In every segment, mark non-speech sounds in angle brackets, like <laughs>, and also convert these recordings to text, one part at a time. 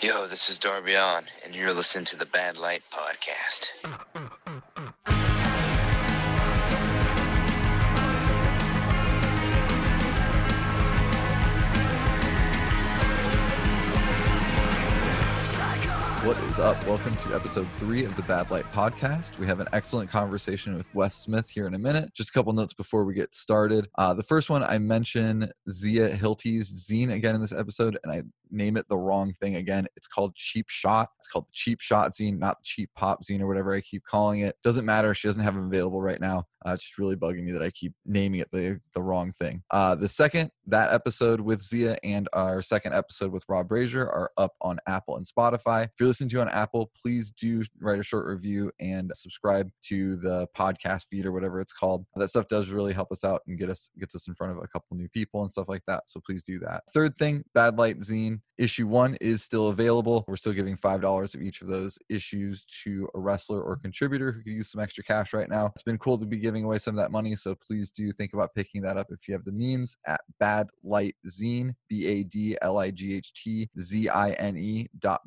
Yo, this is Darby Allin, and you're listening to the Bad Light Podcast. What is up? Welcome to episode three of the Bad Light Podcast. We have an excellent conversation with Wes Smith here in a minute. Just a couple notes before we get started. Uh, the first one, I mention Zia Hilty's zine again in this episode, and I name it the wrong thing again. It's called Cheap Shot. It's called the Cheap Shot zine, not the Cheap Pop zine or whatever I keep calling it. Doesn't matter. She doesn't have them available right now. Uh, it's just really bugging me that I keep naming it the, the wrong thing. Uh, the second, that episode with Zia and our second episode with Rob Brazier are up on Apple and Spotify. If you're listening to on Apple, please do write a short review and subscribe to the podcast feed or whatever it's called. That stuff does really help us out and get us gets us in front of a couple new people and stuff like that. So please do that. Third thing, Bad Light Zine issue one is still available. We're still giving five dollars of each of those issues to a wrestler or contributor who could use some extra cash right now. It's been cool to be giving away some of that money, so please do think about picking that up if you have the means at Bad Light Zine, B A D L I G H T Z I N E dot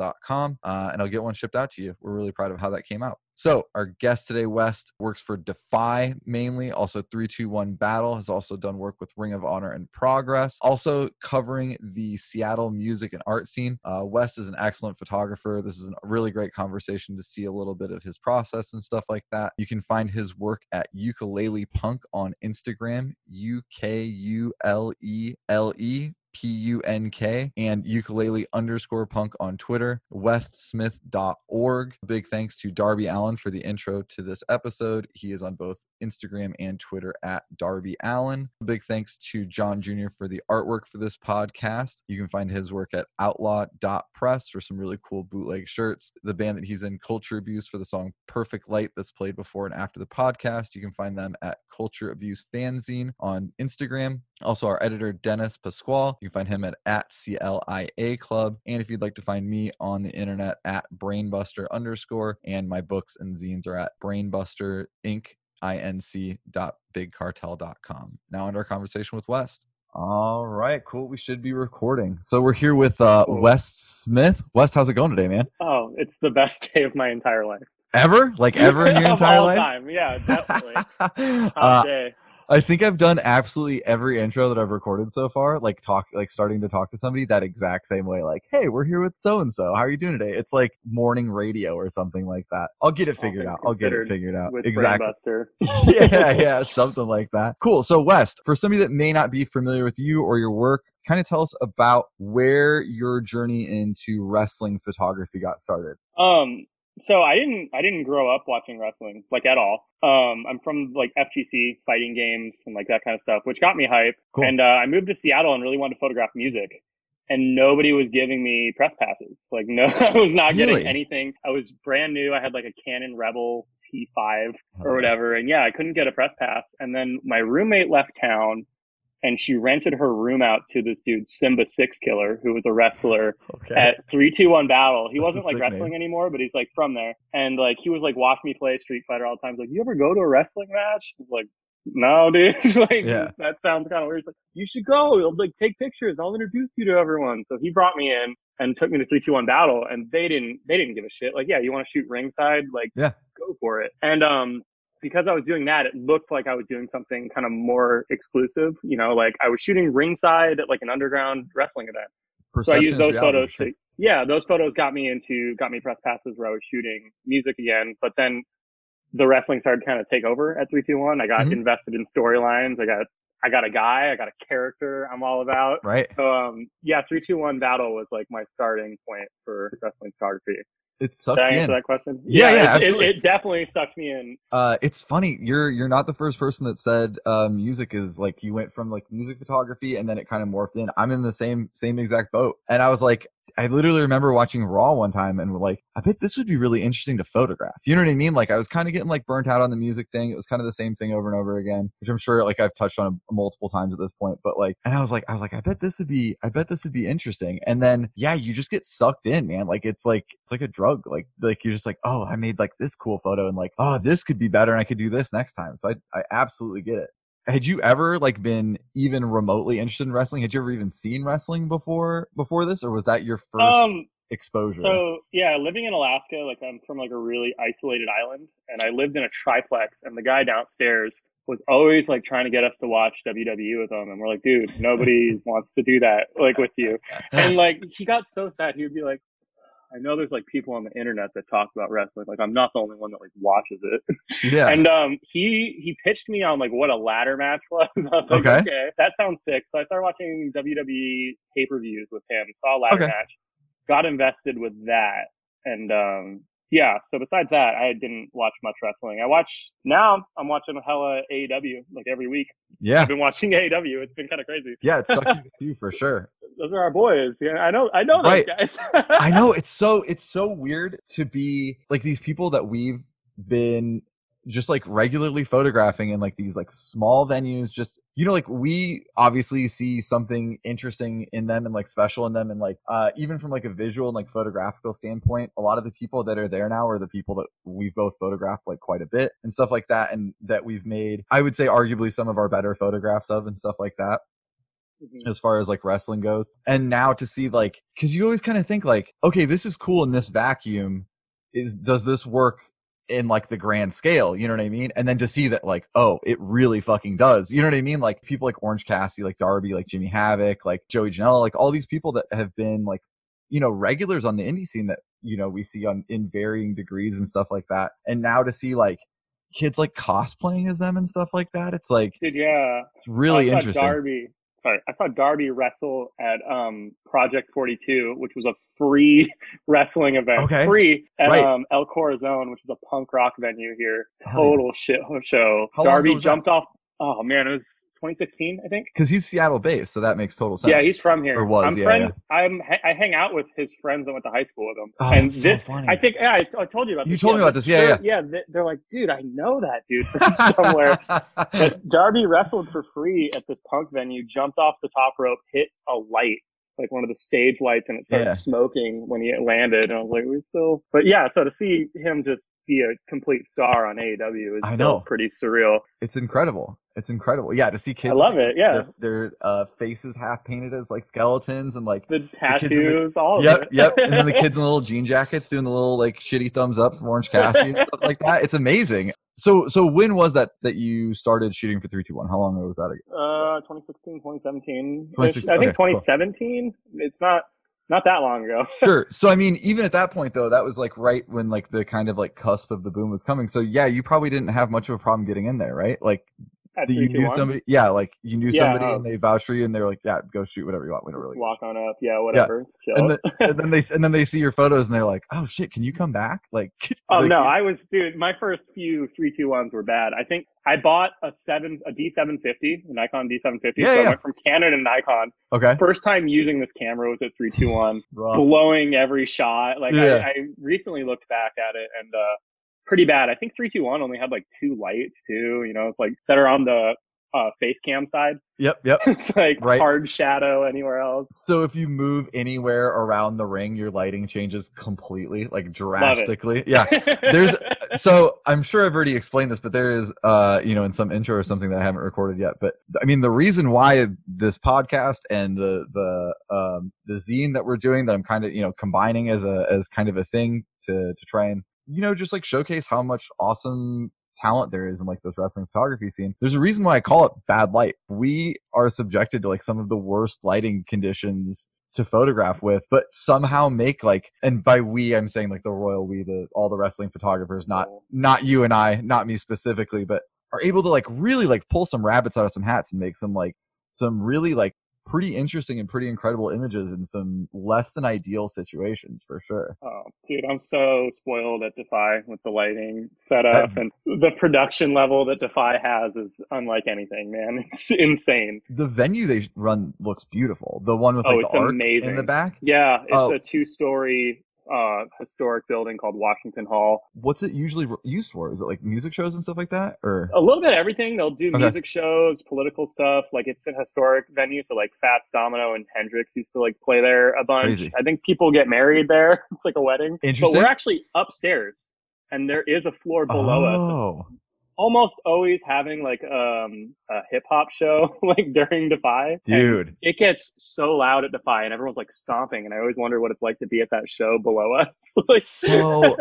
bigcartel.com, uh, and I'll get one shipped out to you. We're really proud of how that came out. So, our guest today, West, works for Defy mainly, also 321 Battle, has also done work with Ring of Honor and Progress, also covering the Seattle music and art scene. Uh, West is an excellent photographer. This is a really great conversation to see a little bit of his process and stuff like that. You can find his work at Ukulele Punk on Instagram, U K U L E L E P U N K, and ukulele underscore punk on Twitter, westsmith.org. Big thanks to Darby Allin for the intro to this episode. He is on both Instagram and Twitter at Darby Allin. Big thanks to John Jr. for the artwork for this podcast. You can find his work at outlaw.press for some really cool bootleg shirts. The band that he's in, Culture Abuse, for the song Perfect Light, that's played before and after the podcast. You can find them at Culture Abuse Fanzine on Instagram. Also, our editor, Dennis Pasquale. You can find him at, at CLIA Club. And if you'd like to find me on the internet at Brainbuster underscore, and my books and zines are at Brainbuster Inc. inc dot bigcartel.com. Now, under our conversation with West. All right, cool. We should be recording. So we're here with uh, Cool. West Smith. West, how's it going today, man? Oh, it's the best <laughs> day of my entire life. Ever? Like ever in your <laughs> entire all life? Time. Yeah, definitely. <laughs> Top uh, day. I think I've done absolutely every intro that I've recorded so far, like talk, like starting to talk to somebody that exact same way. Like, hey, we're here with so and so. How are you doing today? It's like morning radio or something like that. I'll get it figured out. I'll get it figured out. With Exactly. Brainbuster. <laughs> <laughs> yeah, yeah, something like that. Cool. So, West, for somebody that may not be familiar with you or your work, kind of tell us about where your journey into wrestling photography got started. Um, so I didn't, I didn't grow up watching wrestling like at all. Um, I'm from like FGC fighting games and like that kind of stuff, which got me hype. Cool. And uh, I moved to Seattle and really wanted to photograph music. And nobody was giving me press passes. Like no, <laughs> I was not Really? getting anything. I was brand new. I had like a Canon Rebel T5 or whatever. And yeah, I couldn't get a press pass. And then my roommate left town and she rented her room out to this dude, Simba Six Killer, who was a wrestler Okay. at 321 Battle. He That's wasn't like wrestling name. anymore, but he's like from there. And like he was like watch me play Street Fighter all the time. He's like, you ever go to a wrestling match? Was like, no, dude. <laughs> like Yeah. that sounds kind of weird. He's like, you should go. He'll like take pictures. I'll introduce you to everyone. So he brought me in and took me to 321 Battle and they didn't, they didn't give a shit. Like, yeah, you want to shoot ringside? Like, Yeah. go for it. And, um, because I was doing that, it looked like I was doing something kind of more exclusive. You know, like I was shooting ringside at like an underground wrestling event. So I used those reality, photos to, yeah, those photos got me into, got me press passes where I was shooting music again. But then the wrestling started kind of take over at 321. I got Mhm. invested in storylines. I got, I got a guy, I got a character I'm all about. Right. So, um, yeah, 321 battle was like my starting point for wrestling photography. It sucks Did I answer in. that question? Yeah, yeah, it- it, it definitely sucked me in. Uh, it's funny. You're you're not the first person that said uh, music is like you went from like music photography and then it kind of morphed in. I'm in the same same exact boat, and I was like, I literally remember watching Raw one time and like, I bet this would be really interesting to photograph. You know what I mean? Like I was kind of getting like burnt out on the music thing. It was kind of the same thing over and over again, which I'm sure like I've touched on multiple times at this point. But like, and I was like, I was like, I bet this would be, I bet this would be interesting. And then yeah, you just get sucked in, man. Like it's like it's like a drug. Like like you're just like, oh, I made like this cool photo and like, oh, this could be better and I could do this next time. So I I absolutely get it. Had you ever like been even remotely interested in wrestling? Had you ever even seen wrestling before before this, or was that your first Um, exposure? so yeah, living in Alaska, like I'm from like a really isolated island, and I lived in a triplex, and the guy downstairs was always like trying to get us to watch WWE with him, and we're like, dude, nobody <laughs> wants to do that like with you. And like he got so sad, he would be like, I know there's like people on the internet that talk about wrestling, like I'm not the only one that like watches it. <laughs> yeah. And um, he he pitched me on like what a ladder match was. <laughs> I was like, Okay. okay. that sounds sick. So I started watching WWE pay per views with him. Saw a ladder Okay. match, got invested with that, and um, yeah. So besides that, I didn't watch much wrestling. I watch now. I'm watching hella AEW like every week. yeah. I've been watching <laughs> AEW. It's been kind of crazy. Yeah, it's sucking <laughs> you for sure. Those are our boys. Yeah, I know. I know those guys. I know <laughs> it's so it's so weird to be like these people that we've been just like regularly photographing in like these like small venues just you know like we obviously see something interesting in them and like special in them and like uh even from like a visual and like photographical standpoint a lot of the people that are there now are the people that we've both photographed like quite a bit and stuff like that and that we've made i would say arguably some of our better photographs of and stuff like that Mhm. as far as like wrestling goes. And now to see like, cause you always kind of think like, okay, this is cool in this vacuum. Is, does this work in like the grand scale? You know what I mean? And then to see that like, oh, it really fucking does. You know what I mean? Like people like Orange Cassidy, like Darby, like Jimmy Havoc, like Joey Janela, like all these people that have been like, you know, regulars on the indie scene that, you know, we see on in varying degrees and stuff like that. And now to see like kids like cosplaying as them and stuff like that, it's like, Dude, yeah. it's really interesting. Darby. Sorry, I saw Darby wrestle at um, Project 42, which was a free <laughs> wrestling event. Okay. Free at Right. um, El Corazon, which is a punk rock venue here. Total shit show. How Darby was that? jumped off. Oh man, it was 2016, I think. Cause he's Seattle based. So that makes total sense. Yeah, he's from here. Or was, I'm yeah, friend. I'm. I hang out with his friends that went to high school with him. Oh, and so this, funny. I think, yeah, I, I told you about this. You this. told me about this, yeah, Yeah, they- they're like, dude, I know that dude from <laughs> somewhere. But Darby wrestled for free at this punk venue, jumped off the top rope, hit a light, like one of the stage lights, and it started Yeah. smoking when he landed. And I was like, we still, but yeah, so to see him just be a complete star on AEW is I know. pretty surreal. it's incredible. It's incredible. Yeah, to see kids. I love with it, yeah. Their, their uh, faces half painted as like skeletons and like. The in the- tattoos, all of Yep, yep. And then the <laughs> kids in the little jean jackets doing the little like shitty thumbs up from Orange <laughs> Cassidy and stuff like that. It's amazing. So, so when was that that you started shooting for three two one? How long ago was that ago? Uh, 2016, 2017. 2016, I think okay, cool. 2017. It's not not that long ago. <laughs> Sure. So, I mean, even at that point though, that was like right when like the kind of like cusp of the boom was coming. So, yeah, you probably didn't have much of a problem getting in there, right? Like, that you knew 321? somebody. Yeah, like you knew Yeah, somebody uh, and they vouched for you, and they're like, "Yeah, go shoot whatever you want. We don't really." Walk on up, yeah, whatever. Chill. and then, <laughs> and then they and then they see your photos and they're like, "Oh shit, can you come back?" <laughs> Like, <laughs> oh no, I was dude. My first few three two ones were bad. I think I bought a seven a D seven fifty, a Nikon D seven fifty. Yeah, So yeah. I went from Canon to Nikon. okay, First time using this camera was at three two one, blowing every shot. Like Yeah. I, I recently looked back at it and uh pretty bad. I think three two one only had like two lights too. You know, it's like that are on the uh face cam side. <laughs> Yep, yep. it's like Right. hard shadow anywhere else. So if you move anywhere around the ring, your lighting changes completely, like drastically. Yeah. There's <laughs> so I'm sure I've already explained this, but there is uh, you know, in some intro or something that I haven't recorded yet. But I mean the reason why this podcast and the the um the zine that we're doing that I'm kind of, you know, combining as a as kind of a thing to to try and, you know, just like showcase how much awesome talent there is in like this wrestling photography scene. There's a reason why I call it bad light. We are subjected to like some of the worst lighting conditions to photograph with, but somehow make like, and by we, I'm saying like the royal we, the all the wrestling photographers, not oh. not you and I, not me specifically, but are able to like really like pull some rabbits out of some hats and make some like some really like pretty interesting and pretty incredible images in some less than ideal situations for sure. Oh, dude, I'm so spoiled at Defy with the lighting setup and the production level that Defy has is unlike anything, man. <laughs> It's insane. The venue they run looks beautiful. The one with Oh, like it's the arc in the back. Yeah, it's Oh. a two-story uh historic building called Washington Hall. What's it usually used for? Is it like music shows and stuff like that, or A little bit of everything. They'll do Okay. music shows, political stuff. Like it's an historic venue, so like Fats Domino and Hendrix used to like play there a bunch. Crazy. I think people get married there. <laughs> It's like a wedding. But we're actually upstairs, and there is a floor below us oh, almost always having like um a hip hop show <laughs> like during Defy. And Dude. it gets so loud at Defy, and everyone's like stomping, and I always wonder what it's like to be at that show below us. <laughs> like, So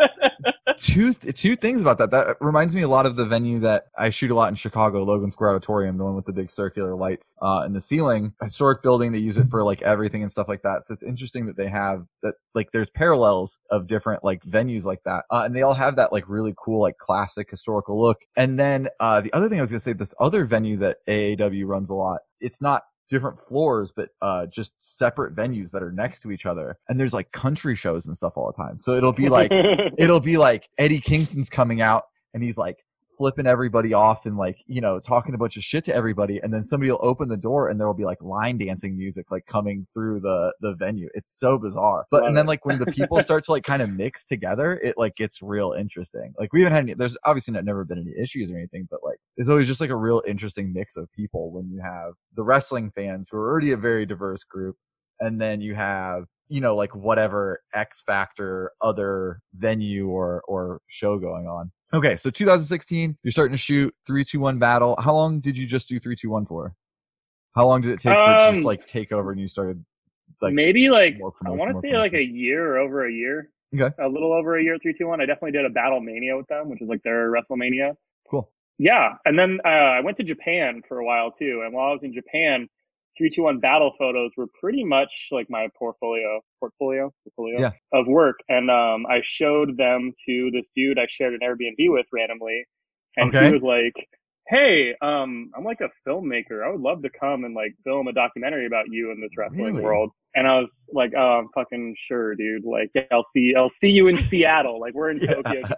two two things about that. That reminds me a lot of the venue that I shoot a lot in Chicago, Logan Square Auditorium, the one with the big circular lights uh, in the ceiling. Historic building. They use it for like everything and stuff like that. So it's interesting that they have that. Like there's parallels of different like venues like that, uh, and they all have that like really cool like classic historical look. And then uh, the other thing I was gonna say, this other venue that AAW runs a lot. It's not different floors, but uh, just separate venues that are next to each other. And there's like country shows and stuff all the time. So it'll be like <laughs> it'll be like Eddie Kingston's coming out and he's like flipping everybody off and like you know talking a bunch of shit to everybody and then somebody will open the door and there will be like line dancing music like coming through the the venue. It's so bizarre. But Love and then it. like when the <laughs> people start to like kind of mix together it like gets real interesting. Like we haven't had any there's obviously not never been any issues or anything but like it's always just like a real interesting mix of people when you have the wrestling fans who are already a very diverse group and then you have you know like whatever x factor other venue or or show going on okay so 2016 you're starting to shoot 321 battle how long did you just do 321 for how long did it take for it Um, just like take over and you started like Maybe like I want to say like a year or over a year. Okay. A little over a year, three two one. I definitely did a Battle Mania with them, which is like their WrestleMania. cool Yeah, and then uh, I went to Japan for a while too. And while I was in Japan, three two one battle photos were pretty much like my portfolio, portfolio, portfolio Yeah. of work. And um, I showed them to this dude I shared an Airbnb with randomly, and Okay. he was like, "Hey, um, I'm like a filmmaker. I would love to come and like film a documentary about you in this wrestling Really? world." And I was like, "Oh, I'm fucking sure, dude. Like, yeah, I'll see, I'll see you in <laughs> Seattle. Like, we're in Yeah. Tokyo, right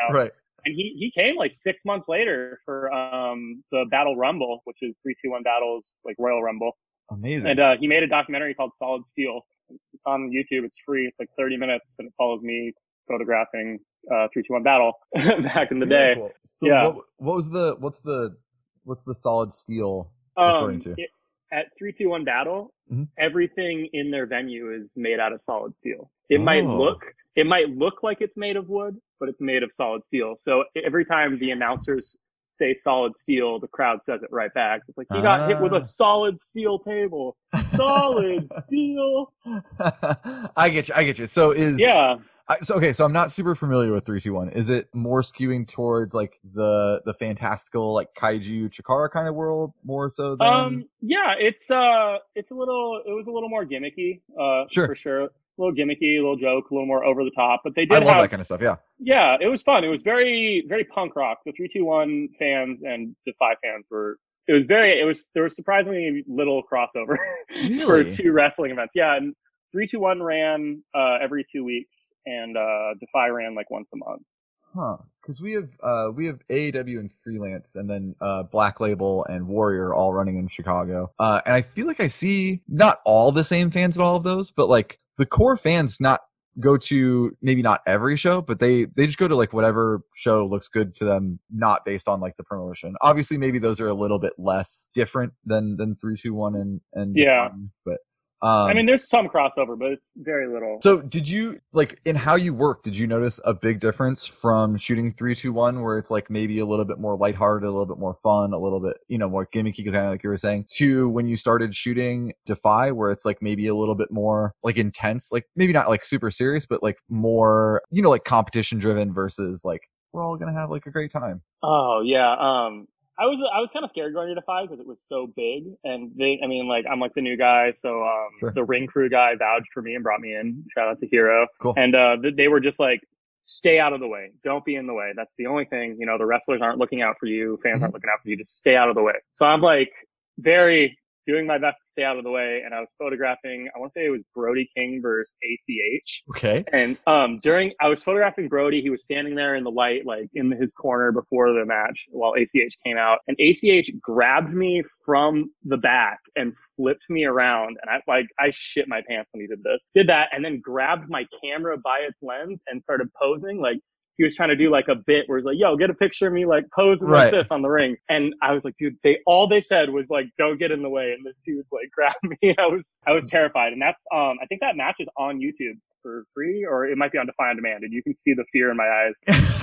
now." right and he he came like six months later for um the Battle Rumble, which is three two one battles like Royal Rumble, amazing and uh, he made a documentary called Solid Steel. It's, it's on YouTube. It's free. It's like thirty minutes, and it follows me photographing uh three two one battle <laughs> back in the Very day. cool. so Yeah. what, what was the what's the what's the solid steel referring Um, to? it- at three two one battle, Mhm. everything in their venue is made out of solid steel. It might Oh. look it might look like it's made of wood, but it's made of solid steel. So every time the announcers say solid steel, the crowd says it right back. It's like he got hit with Ah. a solid steel table. Solid <laughs> steel. I get you. I get you. So is Yeah. I, so okay. So I'm not super familiar with three two one. Is it more skewing towards like the the fantastical like kaiju Chikara kind of world more so than? Um yeah, it's uh it's a little it was a little more gimmicky, uh Sure. for sure. Little gimmicky, a little joke, a little more over the top. But they did I love have that kind of stuff. Yeah. Yeah, it was fun. It was very, very punk rock. The 321 fans and Defy fans were, it was very, it was, there was surprisingly little crossover <laughs> for Really? two wrestling events. Yeah. And 321 ran, uh, every two weeks and, uh, Defy ran like once a month. Huh? Because we have uh we have AAW and freelance, and then uh Black Label and Warrior all running in Chicago. Uh, and I feel like I see not all the same fans at all of those, but like the core fans not go to maybe not every show, but they they just go to like whatever show looks good to them, not based on like the promotion. Obviously, maybe those are a little bit less different than than three two one and and Yeah. But. Um, I mean, there's some crossover, but it's very little. so did you like in how you work? Did you notice a big difference from shooting three two one, where it's like maybe a little bit more lighthearted, a little bit more fun, a little bit you know more gimmicky, kind of like you were saying, to when you started shooting Defy, where it's like maybe a little bit more like intense, like maybe not like super serious, but like more you know like competition driven versus like we're all gonna have like a great time. Oh yeah. Um, I was I was kind of scared going to Defy because it was so big, and they I mean like I'm like the new guy, so um Sure. the ring crew guy vouched for me and brought me in. Shout out to Hero. Cool. And uh, they were just like, stay out of the way. Don't be in the way. That's the only thing. You know, the wrestlers aren't looking out for you. Fans Mhm. aren't looking out for you. Just stay out of the way. So I'm like very doing my best to stay out of the way, and I was photographing. I want to say it was Brody King versus ACH. Okay. And um, during I was photographing Brody, he was standing there in the light, like in his corner before the match, while ACH came out. And ACH grabbed me from the back and flipped me around, and I like I shit my pants when he did this. Did that, and then grabbed my camera by its lens and started posing like. He was trying to do like a bit where he's like, "Yo, get a picture of me like posing Right. like this on the ring," and I was like, "Dude, they all they said was like, don't get in the way," and this dude like <laughs> grabbed me. I was I was terrified, and that's um I think that match is on YouTube. for free, or it might be on Defy on Demand, and you can see the fear in my eyes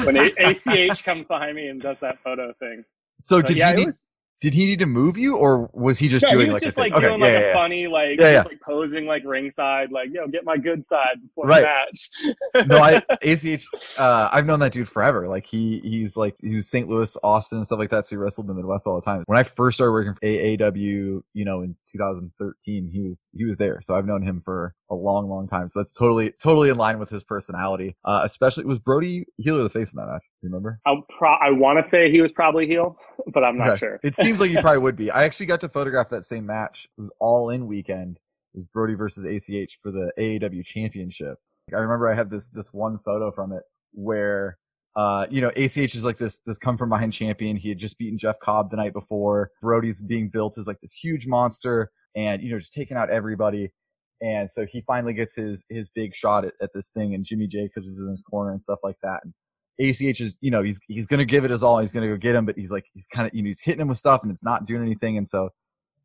when A- ACH comes behind me and does that photo thing. So did yeah, he need, was, did he need to move you, or was he just doing he was like just a like doing like yeah, a funny like Yeah, like posing like ringside, like yo, get my good side before Right. the match. no, I <laughs> ACH. Uh, I've known that dude forever. Like he, he's like he was St. Louis, Austin, stuff like that. So he wrestled in the Midwest all the time. When I first started working for AAW, you know, in 2013, he was he was there. So I've known him for a long, long time. So that's totally, totally in line with his personality. Uh, especially was Brody heel or the face in that match. You remember? I'll pro- I want to say he was probably heel, but I'm not Okay. sure. It seems like he probably would be. <laughs> I actually got to photograph that same match. It was all in weekend. It was Brody versus ACH for the AAW championship. I remember I have this this one photo from it where uh you know ACH is like this this come from behind champion. He had just beaten Jeff Cobb the night before. Brody's being built as like this huge monster and you know just taking out everybody. And so he finally gets his his big shot at, at this thing and Jimmy Jacobs is in his corner and stuff like that. And ACH is, you know, he's he's gonna give it his all. He's gonna go get him, but he's like he's kind of you know he's hitting him with stuff and it's not doing anything. And so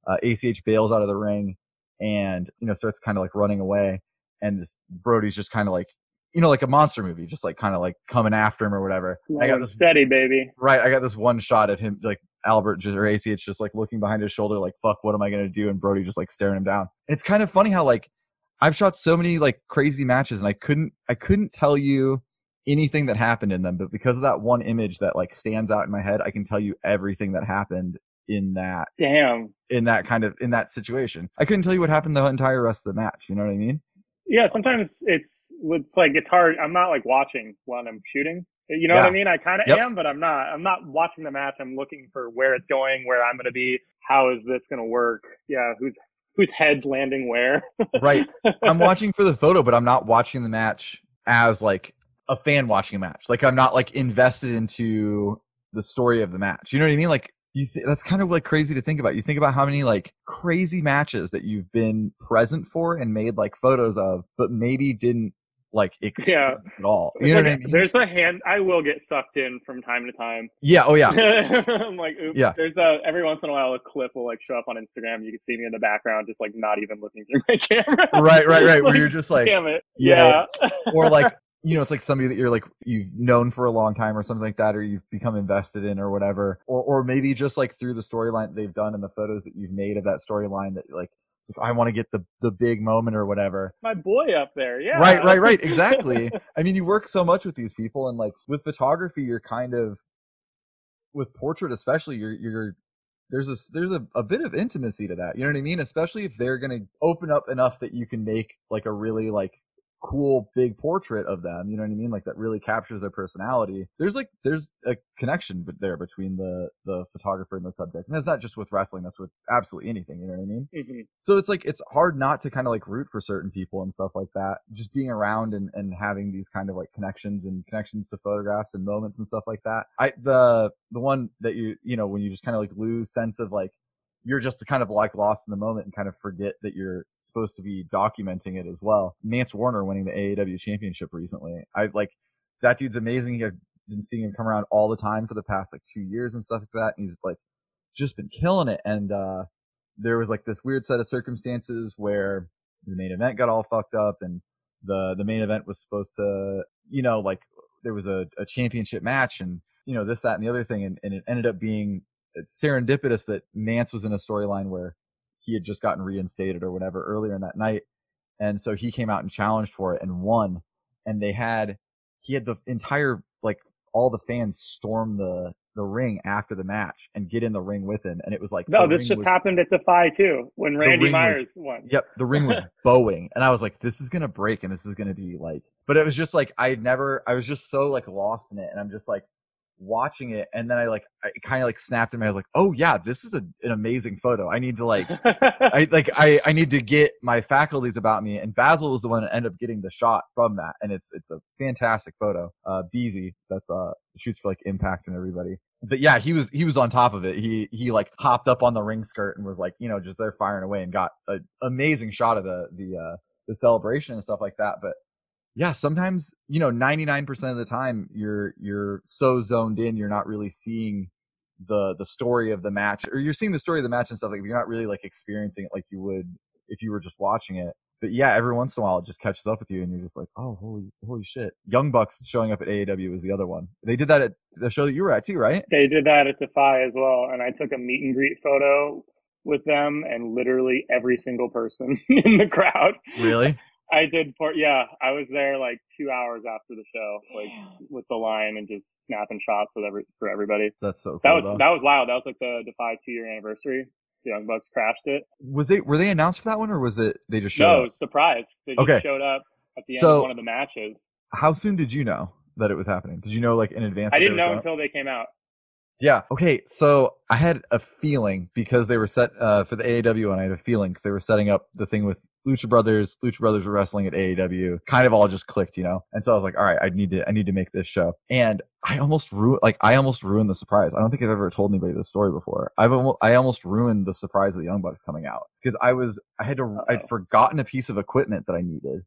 uh, ACH bails out of the ring and you know starts kind of like running away. And this Brody's just kind of like you know like a monster movie, just like kind of like coming after him or whatever. I got this steady, baby. right. I got this one shot of him like Albert just, or ACH just like looking behind his shoulder, like fuck, what am I gonna do? And Brody just like staring him down. And it's kind of funny how like I've shot so many like crazy matches and I couldn't I couldn't tell you anything that happened in them, but because of that one image that like stands out in my head, I can tell you everything that happened in that Damn. in that kind of in that situation. I couldn't tell you what happened the entire rest of the match. You know what I mean? Yeah, sometimes it's it's like it's hard. I'm not like watching when I'm shooting. You know what I mean? I kind of Yep. am, but I'm not. I'm not watching the match. I'm looking for where it's going, where I'm going to be. How is this going to work? Yeah, who's whose head's landing where? Right. <laughs> I'm watching for the photo, but I'm not watching the match as like a fan watching a match. Like I'm not like invested into the story of the match. You know what I mean? Like you th- that's kind of like crazy to think about. You think about how many like crazy matches that you've been present for and made like photos of, but maybe didn't like experience at all. You know Like, what I mean? There's a hand. I will get sucked in from time to time. Yeah. Oh yeah. <laughs> I'm like, oops. Yeah. There's a every once in a while a clip will like show up on Instagram. You can see me in the background, just like not even looking through <laughs> my camera. Right. Right. Right. Where you're just like, Damn it. Yeah. Yeah. or like you know it's like somebody that you're like you've known for a long time or something like that or you've become invested in or whatever or or maybe just like through the storyline they've done and the photos that you've made of that storyline that like it's like i want to get the the big moment or whatever my boy up there. Yeah. right right right <laughs> exactly i mean you work so much with these people and like with photography you're kind of with portrait especially you're you're there's a there's a, a bit of intimacy to that you know what i mean especially if they're gonna open up enough that you can make like a really like cool big portrait of them you know what i mean? Like that really captures their personality. There's like there's a connection there between the the photographer and the subject. And that's not just with wrestling that's with absolutely anything you know what i mean? Mhm. so it's like it's hard not to kind of like root for certain people and stuff like that. Just being around and, and having these kind of like connections and connections to photographs and moments and stuff like that. I the the one that you you know when you just kind of like lose sense of like you're just kind of like lost in the moment and kind of forget that you're supposed to be documenting it as well. Mance Warner winning the AAW championship recently. I like that dude's amazing. I've been seeing him come around all the time for the past like two years and stuff like that and he's like just been killing it. And uh there was like this weird set of circumstances where the main event got all fucked up and the the main event was supposed to you know like there was a, a championship match and you know this that and the other thing and, and it ended up being it's serendipitous that Mance was in a storyline where he had just gotten reinstated or whatever earlier in that night and so he came out and challenged for it and won and they had he had the entire like all the fans storm the the ring after the match and get in the ring with him and it was like No, this just was- happened at Defy too when Randy ring was- Myers won. Yep, the ring was <laughs> bowing, and I was like, "This is gonna break, and this is gonna be like." But it was just like I never, I was just so like lost in it, and I'm just like watching it, and then I like, I kind of like snapped in my, head, I was like, "Oh yeah, this is a, an amazing photo. I need to like, <laughs> I like, I I need to get my faculties about me." And Basil was the one that ended up getting the shot from that, and it's it's a fantastic photo. Uh, Beezy, that's uh shoots for like Impact and everybody. But yeah, he was he was on top of it. He he like hopped up on the ring skirt and was like, you know, just there firing away and got an amazing shot of the the uh the celebration and stuff like that. But yeah, sometimes, you know, 99% of the time you're you're so zoned in, you're not really seeing the the story of the match or you're seeing the story of the match and stuff like you're not really like experiencing it like you would if you were just watching it. but yeah, every once in a while it just catches up with you, and you're just like, oh, holy, holy shit! Young Bucks showing up at AAW was the other one. They did that at the show that you were at too, right? They did that at Defy as well, and I took a meet and greet photo with them, and literally every single person <laughs> in the crowd. Really? I did for yeah. I was there like two hours after the show, like with the line and just snapping shots with every for everybody. That's so. Cool, That was though. that was wild. That was like the Defy two year anniversary. The Young Bucks crashed it. was they were they announced for that one, or was it they just showed No, it up? was surprise. They just showed up at the end So- of one of the matches. How soon did you know that it was happening? Did you know like in advance? I didn't know showing up? until they came out. Yeah. Okay. So I had a feeling because they were set uh, for the AAW, and I had a feeling because they were setting up the thing with Lucha Brothers. Lucha Brothers were wrestling at AAW. Kind of all just clicked, you know. And so I was like, all right, I need to, I need to make this show. And I almost ruined, like, I almost ruined the surprise. I don't think I've ever told anybody this story before. I've, almo- I almost ruined the surprise of the Young Bucks coming out because I was, I had to, I'd forgotten a piece of equipment that I needed,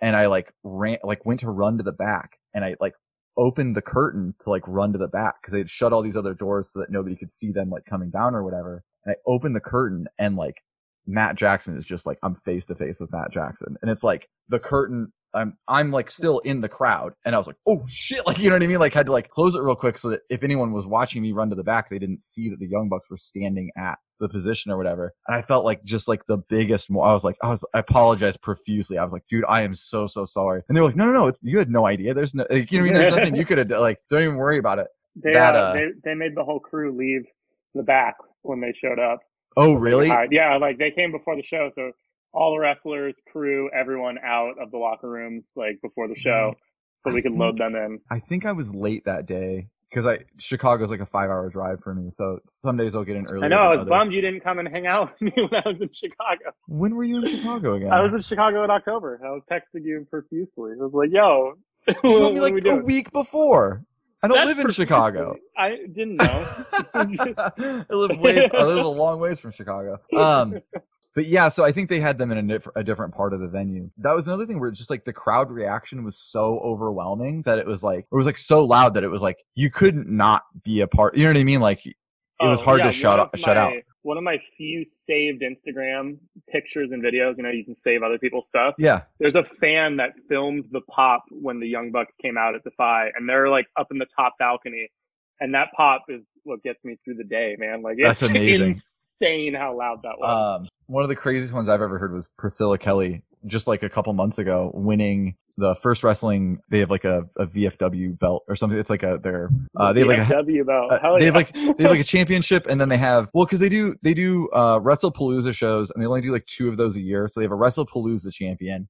and I like ran, like went to run to the back, and I like opened the curtain to like run to the back because they'd shut all these other doors so that nobody could see them like coming down or whatever. And I opened the curtain and like Matt Jackson is just like I'm face to face with Matt Jackson, and it's like the curtain. I'm I'm like still in the crowd, and I was like, oh shit, <laughs> like you know what I mean? Like had to like close it real quick so that if anyone was watching me run to the back, they didn't see that the Young Bucks were standing at the position or whatever. And I felt like just like the biggest. Mo- I was like, I was I apologized profusely. I was like, dude, I am so so sorry. And they were like, no no no, it's, you had no idea. There's no, like, you know what I mean? There's <laughs> nothing you could have done. like. Don't even worry about it. They That, uh, uh, they they made the whole crew leave the back when they showed up. Oh really? Yeah, like they came before the show, so all the wrestlers, crew, everyone out of the locker rooms like before the show, so we could load them in. I think I was late that day because I Chicago's like a five hour drive for me. So some days I'll get in early. I know I was bummed you didn't come and hang out with me <laughs> when I was in Chicago. When were you in Chicago again? I was in Chicago in October. I was texting you profusely. I was like, "Yo, <laughs> You told me like a doing?" week before. I don't That's live in. Chicago. <laughs> I didn't know. <laughs> I live way, I live a long ways from Chicago. Um, but yeah, so I think they had them in a, a different part of the venue. That was another thing where it's just like the crowd reaction was so overwhelming that it was like it was like so loud that it was like you couldn't not be a part. You know what I mean? Like it was Oh, hard yeah, to shut up, shut out. One of my few saved Instagram pictures and videos. You know, you can save other people's stuff. Yeah, There's a fan that filmed the pop when the Young Bucks came out at Defy, and they're like up in the top balcony, and that pop is what gets me through the day, man. Like That's it's amazing. insane how loud that was. Um, one of the craziest ones I've ever heard was Priscilla Kelly, just like a couple months ago, winning the first wrestling. They have like a, a VFW belt or something. It's like a their uh, they have like a VFW about uh, hell they have like they have like a <laughs> championship and then they have well because they do they do uh wrestlepalooza shows and they only do like two of those a year. So they have a wrestlepalooza champion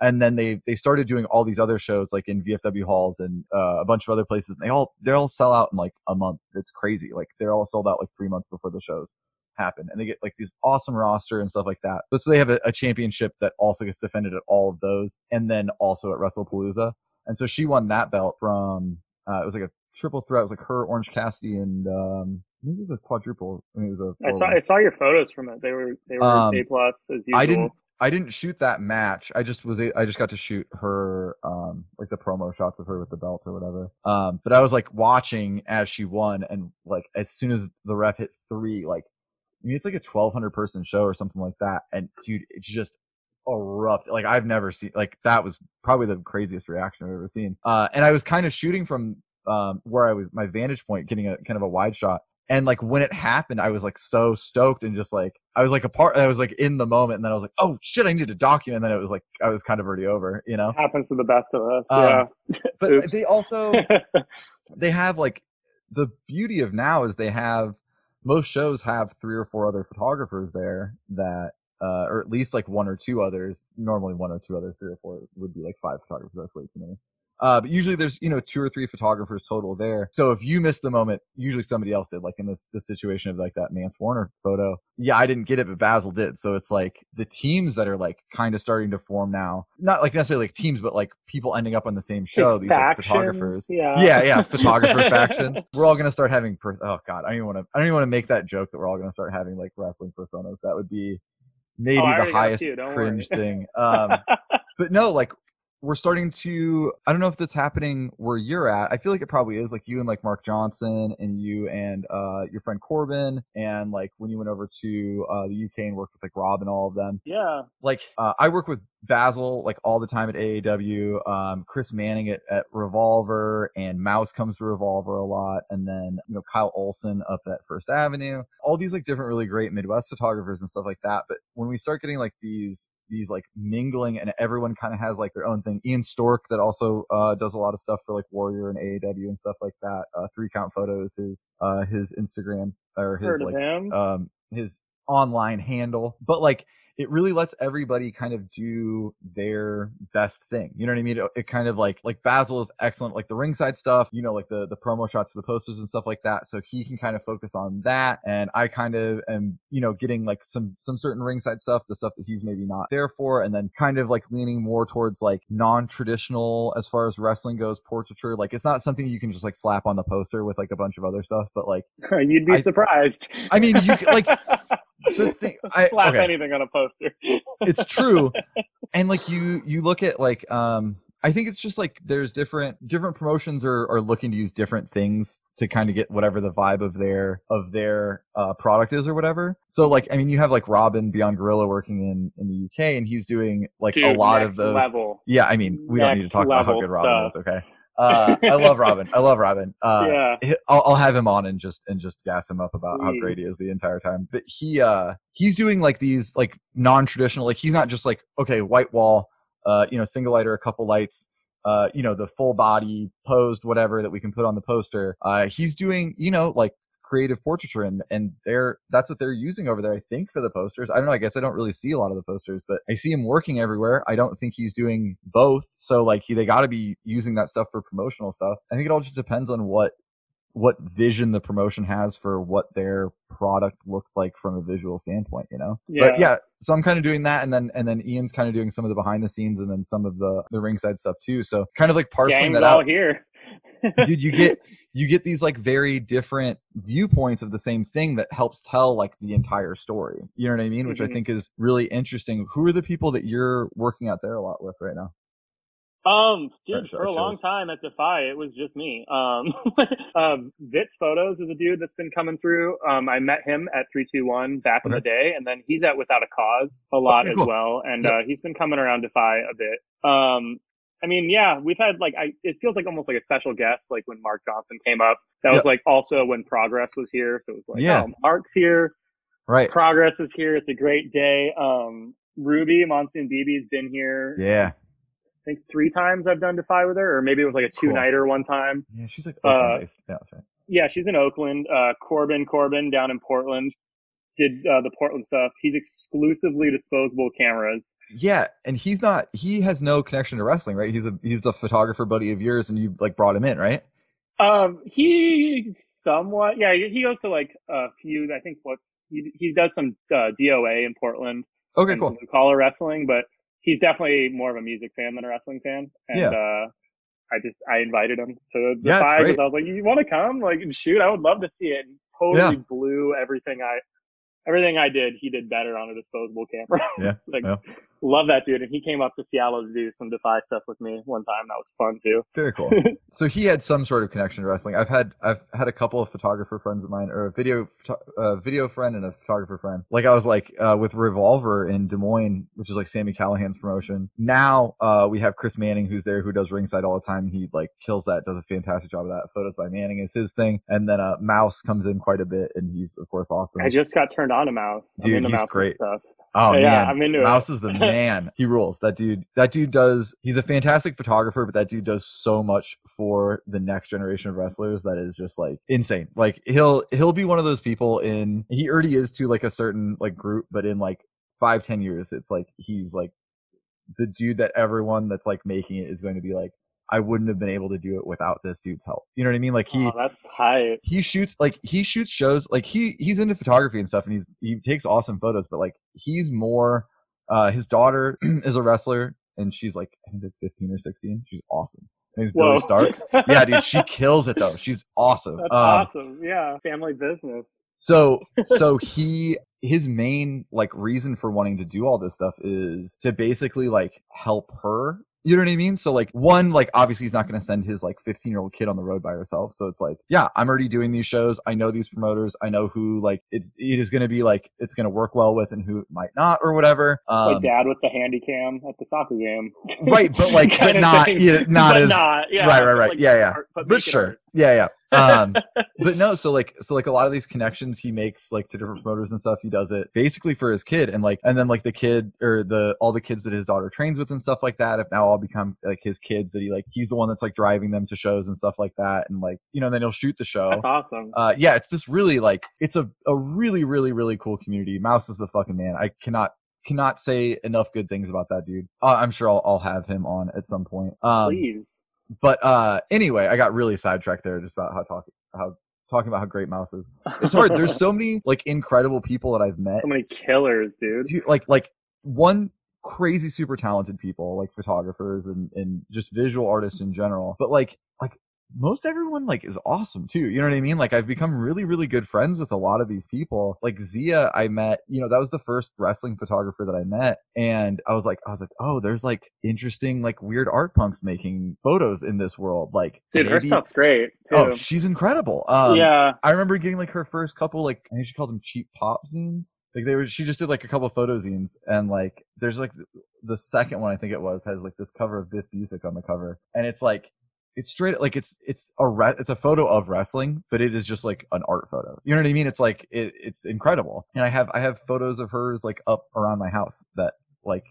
and then they they started doing all these other shows like in vfw halls and uh, a bunch of other places and they all they all sell out in like a month. It's crazy. Like they're all sold out like three months before the shows happen and they get like these awesome roster and stuff like that but so they have a, a championship that also gets defended at all of those and then also at wrestlepalooza and so she won that belt from uh, it was like a triple threat. It was like her, Orange Cassidy, and um, maybe it was a quadruple. I mean, it was a. I saw. I saw your photos from it. They were they were Um, A plus as usual. I didn't. I didn't shoot that match. I just was. I just got to shoot her, um, like the promo shots of her with the belt or whatever. Um, but I was like watching as she won, and like as soon as the ref hit three, like I mean, it's like a twelve hundred person show or something like that, and dude, it just erupted. Like I've never seen. Like that was probably the craziest reaction I've ever seen. Uh, and I was kind of shooting from um where I was my vantage point, getting a kind of a wide shot. And like when it happened, I was like so stoked and just like I was like a part. I was like in the moment, and then I was like, "Oh shit, I need to document." And then it was like I was kind of already over, you know. happens to the best of us. Um, <laughs> But they also <laughs> they have like the beauty of now is they have most shows have three or four other photographers there that uh or at least like one or two others. Normally one or two others three or four would be like five photographers. That's way too many uh but usually there's you know two or three photographers total there so if you missed the moment usually somebody else did like in this this situation of like that Mance Warner photo yeah I didn't get it but Basil did so it's like the teams that are like kind of starting to form now not like necessarily like teams but like people ending up on the same show these like photographers Yeah. yeah, yeah, photographer <laughs> factions. We're all gonna start having. Per- oh god, I don't even want to. I don't even want to make that joke that we're all gonna start having like wrestling personas. That would be maybe Oh, the highest you, cringe thing. <laughs> Um, but no, like we're starting to i don't know if that's happening where you're at i feel like it probably is like you and like mark johnson and you and uh your friend corbin and like when you went over to uh the uk and worked with like rob and all of them Yeah. like uh, I work with Basil like all the time at AAW. Um, Chris Manning at, at Revolver and Mouse comes to Revolver a lot, and then you know Kyle Olson up at First Avenue. All these like different really great Midwest photographers and stuff like that. But when we start getting like these these like mingling and everyone kind of has like their own thing. Ian Stork that also uh, does a lot of stuff for like Warrior and AAW and stuff like that. Uh, three count photos his uh, his Instagram or his Heard like um his online handle but like it really lets everybody kind of do their best thing you know what i mean it, it kind of like like basil is excellent like the ringside stuff you know like the the promo shots the posters and stuff like that so he can kind of focus on that and i kind of am you know getting like some some certain ringside stuff the stuff that he's maybe not there for and then kind of like leaning more towards like non-traditional as far as wrestling goes portraiture like it's not something you can just like slap on the poster with like a bunch of other stuff but like <laughs> You'd be I- surprised. I mean, you like <laughs> the <laughs> thing I, slap okay, anything on a poster. it's true <laughs> and like you you look at like um i think it's just like there's different different promotions are are looking to use different things to kind of get whatever the vibe of their of their uh product is or whatever so like i mean you have like robin beyond gorilla working in in the uk and he's doing like a Dude, lot of those level. yeah i mean we don't need to talk about how good robin stuff. is okay uh i love robin i love robin <laughs> uh yeah. I'll, I'll have him on and just and just gas him up about how great he is the entire time. But he uh he's doing like these like non-traditional like he's not just like okay white wall uh you know single light or a couple lights uh you know the full body posed whatever that we can put on the poster. Uh he's doing you know like creative portraiture and and they're that's what they're using over there I think for the posters. I don't know I guess I don't really see a lot of the posters but I see him working everywhere. I don't think he's doing both. So like he, they got to be using that stuff for promotional stuff. I think it all just depends on what what vision the promotion has for what their product looks like from a visual standpoint, you know? But Yeah. yeah, so I'm kind of doing that and then and then Ian's kind of doing some of the behind the scenes and then some of the the ringside stuff too. So kind of like parceling Gang's that all out. here. Dude, you get you get these like very different viewpoints of the same thing that helps tell like the entire story. You know what I mean? Which I Mhm. think is really interesting. Who are the people that you're working out there a lot with right now? Um, dude, for a long time at Defy, it was just me. Um, <laughs> um, Vitz Photos is a dude that's been coming through. Um, I met him at 321 back in the day, and then he's at Without a Cause a lot Okay, as cool. well, and Yep. uh, he's been coming around Defy a bit. Um, I mean, yeah, we've had like, I, it feels like almost like a special guest, like when Mark Johnson came up. That was like also when Progress was here, so it was like, Yeah. oh, Mark's here, Right. Progress is here. It's a great day. Um, Ruby Monsoon BB's been here. Yeah. I think three times I've done Defy with her, or maybe it was like a two Cool. nighter one time. Yeah, she's like Uh, based. Yeah, right. Yeah, she's in Oakland. Uh, Corbin Corbin down in Portland did uh, the Portland stuff. He's exclusively disposable cameras. Yeah, and he's not. He has no connection to wrestling, right? He's a he's the photographer buddy of yours, and you like brought him in, right? Um, he somewhat, yeah, he goes to like a few. I think what's he he does some uh, DOA in Portland Okay, cool. collar wrestling, but he's definitely more of a music fan than a wrestling fan. And Yeah. uh, I just I invited him to the Yeah, five. great. I was like, you want to come? Like, shoot, I would love to see it. And totally Yeah. blew everything I everything I did. He did better on a disposable camera. Yeah, <laughs> like yeah. Love that dude. And he came up to Seattle to do some Defy stuff with me one time. That was fun too. Very cool. <laughs> so he had some sort of connection to wrestling. I've had I've had a couple of photographer friends of mine, or a video uh, video friend and a photographer friend. Like I was like uh, with Revolver in Des Moines, which is like Sami Callihan's promotion. Now uh, we have Chris Manning, who's there, who does ringside all the time. He like kills that, does a fantastic job of that. Photos by Manning is his thing, and then uh, Mouse comes in quite a bit, and he's of course awesome. I just got turned on to Mouse. Dude, he's Mouse great. Oh yeah, man, I'm into Mouse it. is the <laughs> man. He rules. That dude. That dude does. He's a fantastic photographer, but that dude does so much for the next generation of wrestlers that is just like insane. Like he'll he'll be one of those people in. He already is to like a certain like group, but in like five ten years, it's like he's like the dude that everyone that's like making it is going to be like. I wouldn't have been able to do it without this dude's help. You know what I mean? Like he oh, that's hype. he shoots like he shoots shows like he he's into photography and stuff and he's he takes awesome photos but like he's more uh his daughter <clears throat> is a wrestler and she's like i think 15 or 16 she's awesome name's Billie Starkz <laughs> yeah dude she kills it though she's awesome That's um awesome. Yeah, family business. so <laughs> so he his main like reason for wanting to do all this stuff is to basically like help her You know what I mean? So like one, like obviously he's not going to send his like 15 year old kid on the road by herself. So it's like, yeah, I'm already doing these shows. I know these promoters. I know who like it's it is going to be like it's going to work well with and who it might not or whatever. My Um, dad with the handy cam at the soccer game. right, but like, <laughs> but not, you know, not But as not, yeah, right, right, right. like, yeah, yeah. but But sure, art. yeah, yeah. Um, <laughs> but no, so like, so like a lot of these connections he makes like to different promoters and stuff. He does it basically for his kid, and like, and then like the kid or the all the kids that his daughter trains with and stuff like that. Have now all become like his kids that he like. He's the one that's like driving them to shows and stuff like that, and like you know, then he'll shoot the show. That's awesome. Uh, yeah, it's this really like it's a a really really really cool community. Mouse is the fucking man. I cannot cannot say enough good things about that dude. Uh, I'm sure I'll, I'll have him on at some point. Um, Please. But uh anyway i got really sidetracked there just about how talking how talking about how great mouse is. It's hard. There's so many <laughs> like incredible people that i've met. So many killers, dude. Like like one crazy super talented people like photographers and and just visual artists in general. But like like most everyone like is awesome too you know what i mean like i've become really really good friends with a lot of these people like zia i met you know that was the first wrestling photographer that i met and i was like i was like oh there's like interesting like weird art punks making photos in this world like Dude, her stuff's great. Too. oh she's incredible um yeah. I remember getting like her first couple like I think she called them cheap pop zines. Like they were she just did like a couple of photo zines and like there's like the, the second one I think it was has like this cover of Biff Busick on the cover and it's like it's straight like it's it's a re- it's a photo of wrestling but it is just like an art photo. You know what I mean? It's like it, it's incredible. And I have I have photos of hers like up around my house that like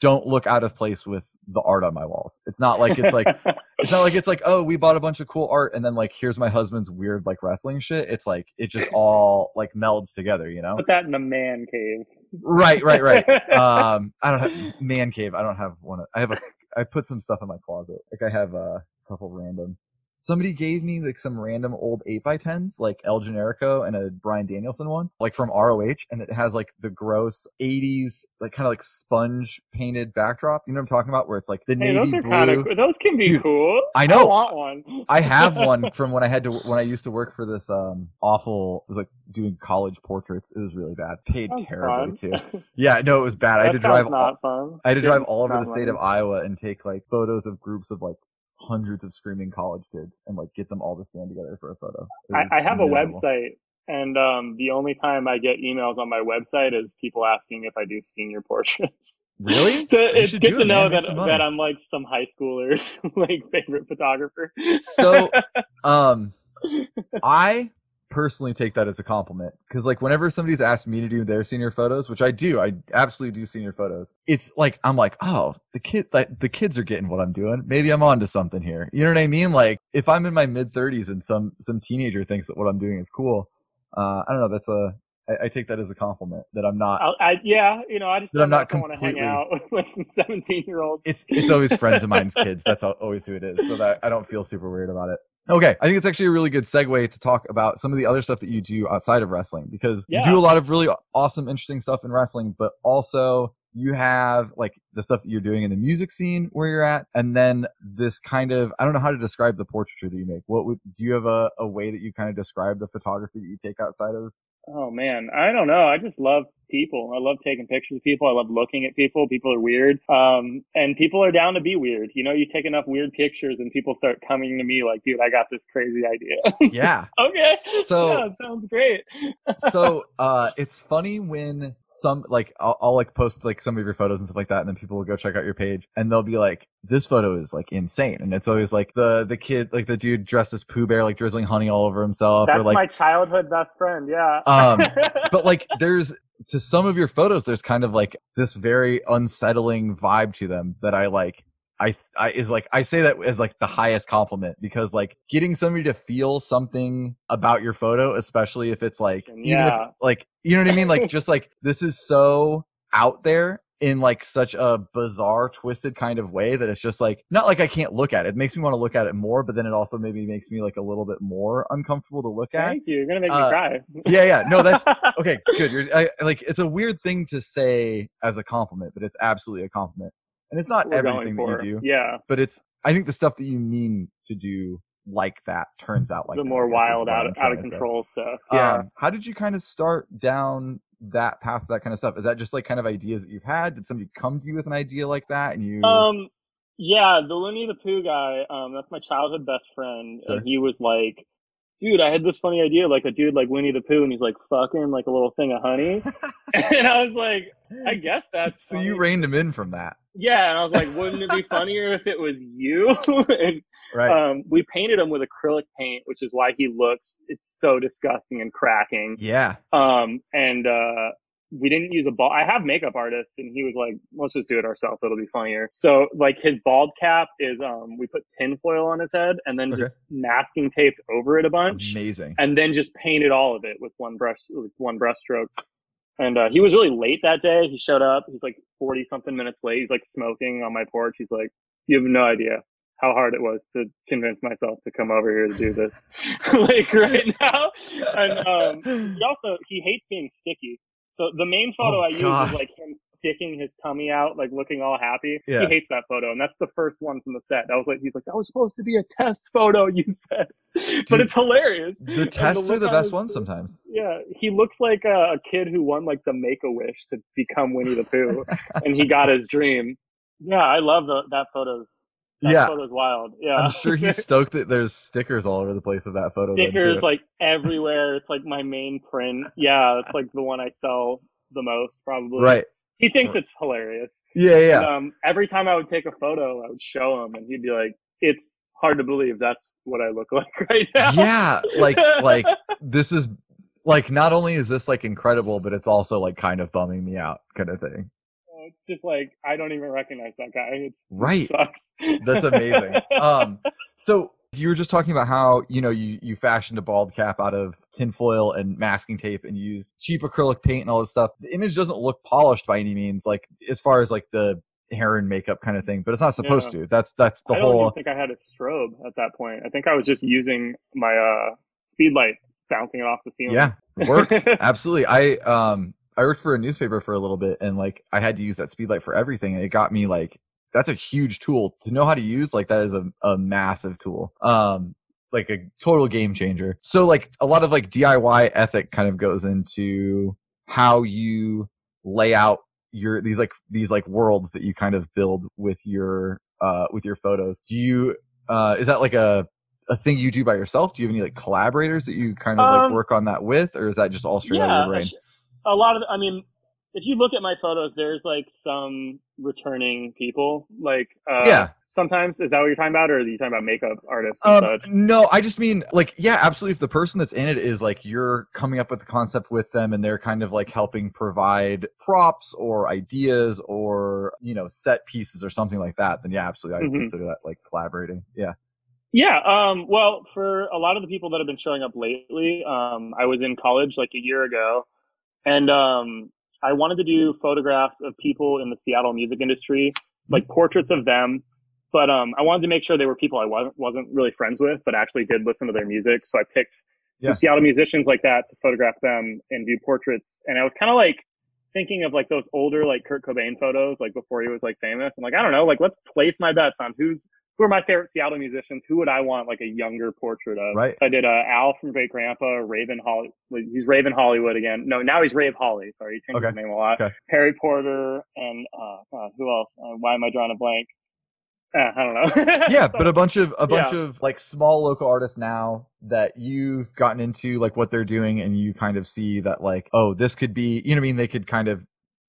don't look out of place with the art on my walls. It's not like it's like <laughs> it's not like it's like oh we bought a bunch of cool art and then like here's my husband's weird like wrestling shit it's like it just all like melds together you know Put that in a man cave. right right right <laughs> um i don't have man cave i don't have one i have a i put some stuff in my closet like i have a couple random somebody gave me like some random old 8x10s like el generico and a bryan danielson one like from roh and it has like the gross 80s like kind of like sponge painted backdrop you know what i'm talking about where it's like the Hey, navy those blue kind of those can be Dude, cool. I know. I want one. I have one <laughs> from when I had to when I used to work for this um awful it was like doing college portraits. It was really bad. Paid Sounds terribly fun. too. <laughs> Yeah, no, it was bad. I had to drive sounds all, not fun. I had to drive all over the state of. Iowa and take like photos of groups of like hundreds of screaming college kids and like get them all to stand together for a photo. I, I have a website, and um, the only time I get emails on my website is people asking if I do senior <laughs> portraits. Really? <laughs> so You it's good to know. Make that that I'm like some high schooler's <laughs> like favorite photographer. So, um, I personally take that as a compliment because, like, whenever somebody's asked me to do their senior photos, which I do, I absolutely do senior photos. It's like I'm like, oh, the kid, like, the kids are getting what I'm doing. Maybe I'm onto something here. You know what I mean? Like, if I'm in my mid 30s and some some teenager thinks that what I'm doing is cool, uh, I don't know. That's a I, I take that as a compliment that I'm not. I, I yeah, you know, I just That I'm not don't want to hang out <laughs> with some 17 year olds. it's it's always friends of mine's <laughs> kids. That's always who it is. So that I don't feel super weird about it. Okay, I think it's actually a really good segue to talk about some of the other stuff that you do outside of wrestling because you do a lot of really awesome, interesting stuff in wrestling, but also you have like the stuff that you're doing in the music scene where you're at, and then this kind of I don't know how to describe the portraiture that you make. What would do you have a, a way that you kind of describe the photography that you take outside of? Oh man, I don't know. I just love people. I love taking pictures of people. I love looking at people. People are weird. Um, and people are down to be weird. You know, you take enough weird pictures and people start coming to me like, dude, I got this crazy idea. <laughs> Yeah. okay. So- yeah, sounds great. <laughs> so uh it's funny when some like I'll, I'll like post like some of your photos and stuff like that and then people will go check out your page and they'll be like this photo is like insane and it's always like the the kid like the dude dressed as Pooh Bear like drizzling honey all over himself That's or like my childhood best friend. Yeah. um <laughs> but like there's to some of your photos there's kind of like this very unsettling vibe to them that I like I, I is like I say that as like the highest compliment because like getting somebody to feel something about your photo, especially if it's like even if, Yeah. like you know what I mean, like <laughs> just like this is so out there in like such a bizarre, twisted kind of way that it's just like not like I can't look at it. It makes me want to look at it more, but then it also maybe makes me like a little bit more uncomfortable to look at. Thank you. You're gonna make Uh, me cry. Yeah, yeah, no, that's <laughs> okay, good. You're I, like it's a weird thing to say as a compliment, but it's absolutely a compliment, and it's not We're everything that you do, Yeah. but it's. I think the stuff that you mean to do like that turns out like the that, more I guess, is wild out of, out of control stuff. Yeah. Um, how did you kind of start down that path, that kind of stuff? Is that just like kind of ideas that you've had? Did somebody come to you with an idea like that, and you? Um, Yeah, the Looney the Pooh guy, um, that's my childhood best friend. Sure. And he was like, dude, I had this funny idea, like a dude like Winnie the Pooh, and he's like fucking like a little thing of honey. <laughs> <laughs> and I was like, I guess <laughs> that's so you reined him in from that, Yeah, and I was like, wouldn't it be <laughs> funnier if it was you? <laughs> and right? um, we painted him with acrylic paint, which is why he looks it's so disgusting and cracking. yeah. Um, and uh, we didn't use a ball. I have makeup artist, and he was like, "Let's just do it ourselves. It'll be funnier." So, like, his bald cap is um, we put tinfoil on his head, and then Okay. just masking taped over it a bunch, Amazing. and then just painted all of it with one brush, with one brush stroke. And uh, he was really late that day. He showed up. He's like forty something minutes late. He's like smoking on my porch. He's like, "You have no idea." How hard it was to convince myself to come over here to do this, <laughs> like right now. And um, he <laughs> also he hates being sticky. So the main photo Oh, I use God. is like him sticking his tummy out, like looking all happy. Yeah. He hates that photo, and that's the first one from the set. I was like, he's like, that was supposed to be a test photo, <laughs> you said, Dude, but it's hilarious. The tests are the best his- ones sometimes. Yeah, he looks like a, a kid who won like the Make a Wish to become Winnie the Pooh, <laughs> and he got his dream. Yeah, I love the, that photo. That Yeah. photo's wild. Yeah, I'm sure he's <laughs> stoked that there's stickers all over the place of that photo. stickers like everywhere. It's like my main print. Yeah, it's like the one I sell the most probably. right. He thinks it's hilarious. Yeah, yeah. And, um, every time I would take a photo, I would show him, and he'd be like, "It's hard to believe that's what I look <laughs> like right now." yeah like like <laughs> this is like not only is this like incredible but it's also like kind of bumming me out kind of thing it's just like I don't even recognize that guy. It's, right it sucks. that's amazing <laughs> um so you were just talking about how you know you you fashioned a bald cap out of tinfoil and masking tape and used cheap acrylic paint and all this stuff the image doesn't look polished by any means like as far as like the hair and makeup kind of thing but it's not supposed to that's that's the whole I don't whole even think I had a strobe at that point. I think I was just using my uh speed light, bouncing it off the ceiling. Yeah, it works. <laughs> Absolutely. I um I worked for a newspaper for a little bit and like I had to use that speed light for everything and it got me like that's a huge tool to know how to use like that is a, a massive tool. Um like a total game changer. So like a lot of like DIY ethic kind of goes into how you lay out your these like these like worlds that you kind of build with your uh with your photos. Do you uh is that like a a thing you do by yourself? Do you have any like collaborators that you kind of like Um, work on that with, or is that just all straight out of yeah, your brain? a lot of, I mean, if you look at my photos, there's like some returning people. Like, uh, Yeah. Sometimes is that what you're talking about, or are you talking about makeup artists? Um, no, I just mean like, yeah, absolutely. If the person that's in it is like you're coming up with the concept with them and they're kind of like helping provide props or ideas or, you know, set pieces or something like that, then yeah, absolutely. I would Mhm. consider that like collaborating. Yeah. Yeah. Um, well, for a lot of the people that have been showing up lately, um, I was in college like a year ago and, um, I wanted to do photographs of people in the Seattle music industry, like portraits of them. But, um, I wanted to make sure they were people I wasn't, wasn't really friends with, but actually did listen to their music. So I picked some Seattle musicians like that to photograph them and do portraits. And I was kind of like thinking of like those older, like Kurt Cobain photos, like before he was like famous. I'm like, I don't know, like let's place my bets on who's, who are my favorite Seattle musicians? Who would I want like a younger portrait of? Right. I did uh, Al from Great Grandpa, Raven Holly. He's Raven Hollywood again. No, now he's Rave Holly. Sorry, he changed Okay. his name a lot. Okay. Harry Porter and uh, uh who else? Uh, why am I drawing a blank? Uh, I don't know. <laughs> yeah, So- but a bunch of a bunch Yeah. of like small local artists now that you've gotten into like what they're doing and you kind of see that like oh this could be you know what I mean they could kind of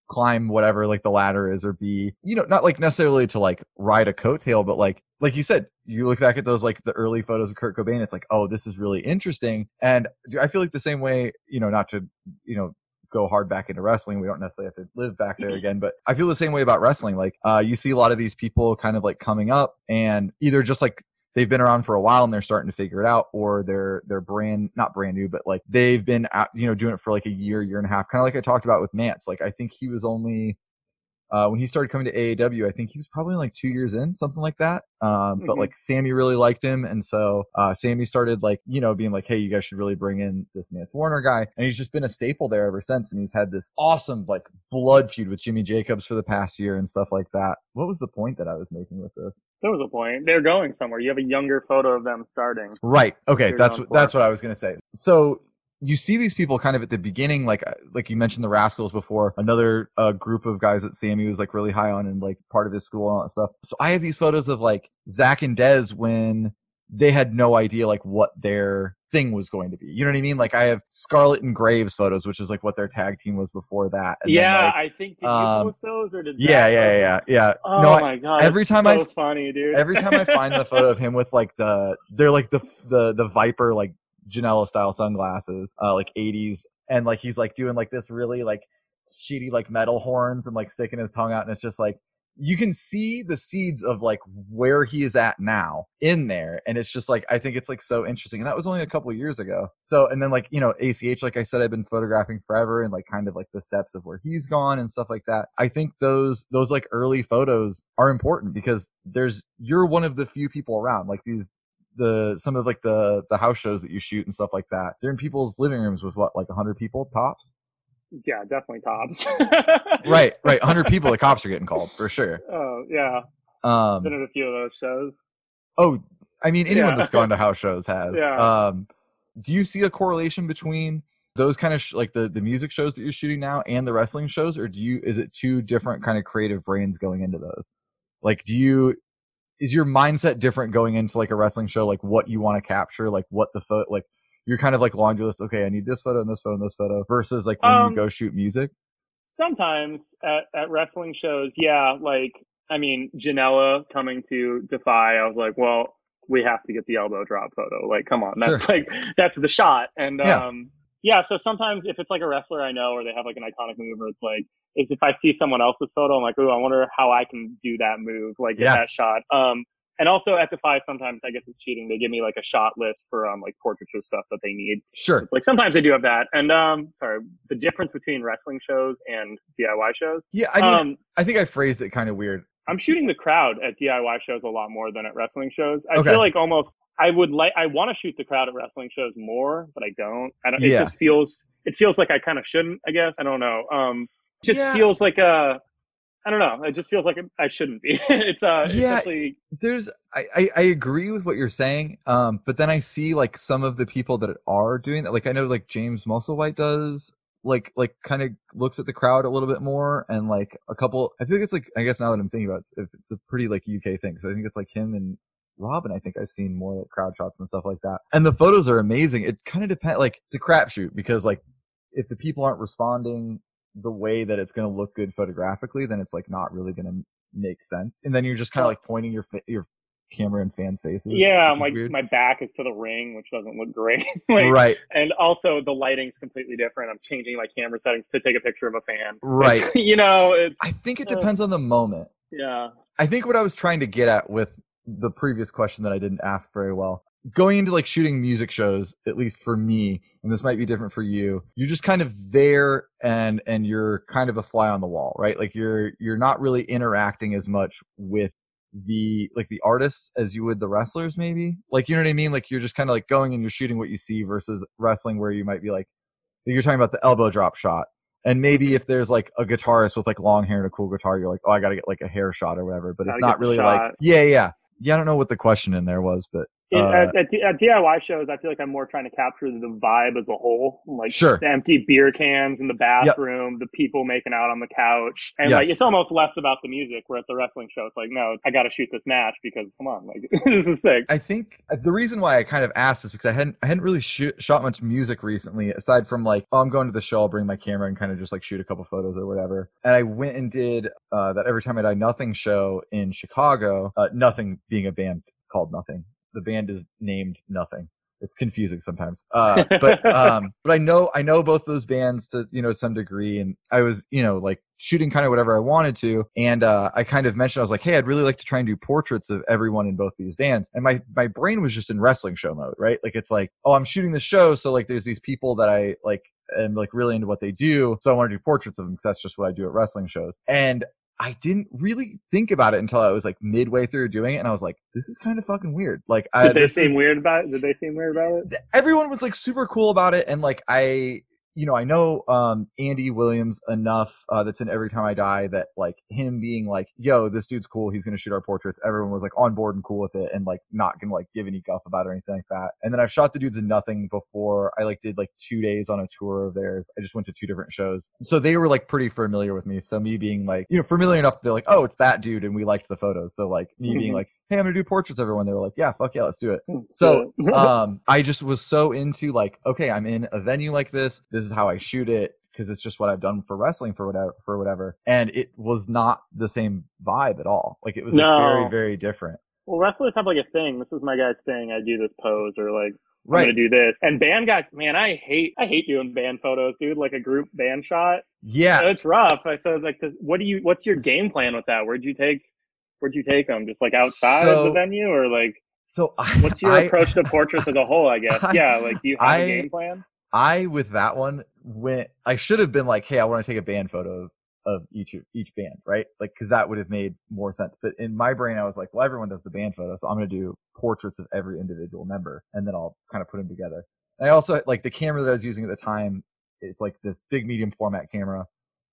climb whatever like the ladder is or be you know not like necessarily to like ride a coattail but like like you said you look back at those like the early photos of Kurt Cobain it's like oh this is really interesting and I feel like the same way you know not to you know go hard back into wrestling. We don't necessarily have to live back there again, but I feel the same way about wrestling. Like, uh, you see a lot of these people kind of like coming up and either just like they've been around for a while and they're starting to figure it out or they're, they're brand, not brand new, but like they've been out, you know, doing it for like a year, year and a half. Kind of like I talked about with Mance. Like, I think he was only, uh, when he started coming to AAW, I think he was probably like two years in, something like that. Um, but Mhm. like Sami really liked him. And so, uh, Sami started like, you know, being like, Hey, you guys should really bring in this Mance Warner guy. And he's just been a staple there ever since. And he's had this awesome like blood feud with Jimmy Jacobs for the past year and stuff like that. What was the point that I was making with this? There was a point. They're going somewhere. You have a younger photo of them starting. Right. Okay. That's what, that's what I was going to say. So you see these people kind of at the beginning, like uh, like you mentioned the Rascalz before, another uh, group of guys that Sami was like really high on and like part of his school and all that stuff. So I have these photos of like Zach and Dez when they had no idea like what their thing was going to be. You know what I mean? Like I have Scarlett and Graves photos, which is like what their tag team was before that. And then, yeah, like, I think did you um, post those or did yeah, yeah, yeah, yeah. Oh no, my god! every time I so f- funny, dude. every time I find the photo of him with like the they're like the the the Viper like Janela style sunglasses, uh, like 80s, and like he's like doing like this really like shitty like metal horns and like sticking his tongue out, and it's just like you can see the seeds of like where he is at now in there and it's just like i think it's like so interesting and that was only a couple years ago. So and then like you know ach like i said i've been photographing forever and like kind of like the steps of where he's gone and stuff like that. I think those those like early photos are important because there's you're one of the few people around like these the some of like the the house shows that you shoot and stuff like that they're in people's living rooms with what like 100 people tops yeah, definitely tops. right right 100 <laughs> people the cops are getting called for sure Oh yeah, um been at a few of those shows. Oh, I mean, anyone Yeah. that's gone to house shows has. Yeah. Um, do you see a correlation between those kind of sh- like the the music shows that you're shooting now and the wrestling shows, or do you is it two different kind of creative brains going into those? Like, do you is your mindset different going into like a wrestling show, like what you want to capture, like what the photo, like you're kind of like laundry list. Okay, I need this photo and this photo and this photo versus like when Um, you go shoot music. Sometimes at, at wrestling shows, yeah, like I mean, Janela coming to Defy, I was like, well, we have to get the elbow drop photo. Like, come on, that's like that's the shot. And Yeah. um, yeah. So sometimes if it's like a wrestler I know, or they have like an iconic move, or it's like, is if I see someone else's photo, I'm like, oh, I wonder how I can do that move, like get Yeah. that shot. Um, and also at Defy, sometimes I guess it's cheating. They give me like a shot list for um like portraiture stuff that they need. Sure. It's like sometimes I do have that. And um, sorry, the difference between wrestling shows and DIY shows. Yeah, I mean, um, I think I phrased it kind of weird. I'm shooting the crowd at DIY shows a lot more than at wrestling shows. I Okay. feel like almost I would like I want to shoot the crowd at wrestling shows more, but I don't. I don't. It Yeah. just feels it feels like I kind of shouldn't. I guess I don't know. Um, just Yeah. feels like a. I don't know. It just feels like I shouldn't be. <laughs> it's uh, Yeah. especially there's I, I I agree with what you're saying um but then i see like some of the people that are doing that like i know like james musselwhite does like like kind of looks at the crowd a little bit more and like a couple i think it's like i guess now that i'm thinking about it it's a pretty like uk thing so i think it's like him and robin i think i've seen more like crowd shots and stuff like that. And the photos are amazing. It kind of depends like it's a crapshoot because like if the people aren't responding the way that it's going to look good photographically then it's like not really going to make sense. And then you're just kind of like pointing your your camera in fans faces yeah. My my back is to the ring, which doesn't look great. <laughs> like, right And also the lighting's completely different. I'm changing my camera settings to take a picture of a fan. <laughs> right <laughs> you know, it's i think it Uh, depends on the moment yeah. I think what I was trying to get at with the previous question that I didn't ask very well, going into like shooting music shows, at least for me, and this might be different for you, you're just kind of there and and you're kind of a fly on the wall, right? Like you're you're not really interacting as much with the like the artists as you would the wrestlers maybe like you know what i mean like you're just kind of like going and you're shooting what you see versus wrestling where you might be like you're talking about the elbow drop shot and maybe if there's like a guitarist with like long hair and a cool guitar, you're like, oh, I got to get like a hair shot or whatever. But it's Gotta not get the really like, yeah, yeah, yeah. I don't know what the question in there was, but It- uh, at, at, at DIY shows, I feel like I'm more trying to capture the vibe as a whole, like Sure. the empty beer cans in the bathroom, the people making out on the couch, and like it's almost less about the music. Where at the wrestling show, it's like, no, I got to shoot this match because come on, like <laughs> this is sick. I think uh, the reason why I kind of asked is because I hadn't I hadn't really shoot, shot much music recently, aside from like, oh, I'm going to the show, I'll bring my camera and kind of just like shoot a couple photos or whatever. And I went and did uh, that every time I die nothing show in Chicago. Uh, nothing being a band called Nothing. The band is named Nothing. It's confusing sometimes. Uh, but um, <laughs> but I know I know both those bands to you know some degree, and I was you know like shooting kind of whatever I wanted to, and uh, I kind of mentioned I was like, hey, I'd really like to try and do portraits of everyone in both these bands, and my my brain was just in wrestling show mode, right? Like it's like, oh, I'm shooting the show, so like there's these people that I like am like really into what they do, so I want to do portraits of them because that's just what I do at wrestling shows, and I didn't really think about it until I was like midway through doing it, and I was like, "This is kind of fucking weird." Like, I, Did they seem is- weird about it? Did they seem weird about it? everyone was like super cool about it and like i you know, I know um Andy Williams enough uh that's in Every Time I Die that like him being like, yo, this dude's cool, he's gonna shoot our portraits. Everyone was like on board and cool with it and like not gonna like give any guff about it or anything like that. And then I've shot the dudes in nothing before. I like did like two days on a tour of theirs. I just went to two different shows. So they were like pretty familiar with me. So me being like, you know, familiar enough to be like, oh, it's that dude and we liked the photos. So like me being Mhm. like, hey, I'm gonna do portraits everyone. They were like, yeah, fuck yeah, let's do it. Hmm. So <laughs> um I just was so into like, okay, I'm in a venue like this. This is how I shoot it because it's just what I've done for wrestling for whatever for whatever. And it was not the same vibe at all. Like it was like, very very different. well, wrestlers have like a thing. This is my guy's thing. I do this pose or like I'm gonna do this. And band guys, man, I hate I hate doing band photos, dude. Like a group band shot. Yeah. It's rough. I said like, what do you? What's your game plan with that? Where'd you take? Where'd you take them? Just like outside of the venue, or like So I, what's your I, approach to portraits as a whole? I guess. <laughs> I- yeah. Like, do you have a game plan? I with that one went. I should have been like, hey, I want to take a band photo of, of each each band, right? Like, because that would have made more sense. But in my brain, I was like, well, everyone does the band photo, so I'm gonna do portraits of every individual member, and then I'll kind of put them together. And I also like the camera that I was using at the time. It's like this big medium format camera.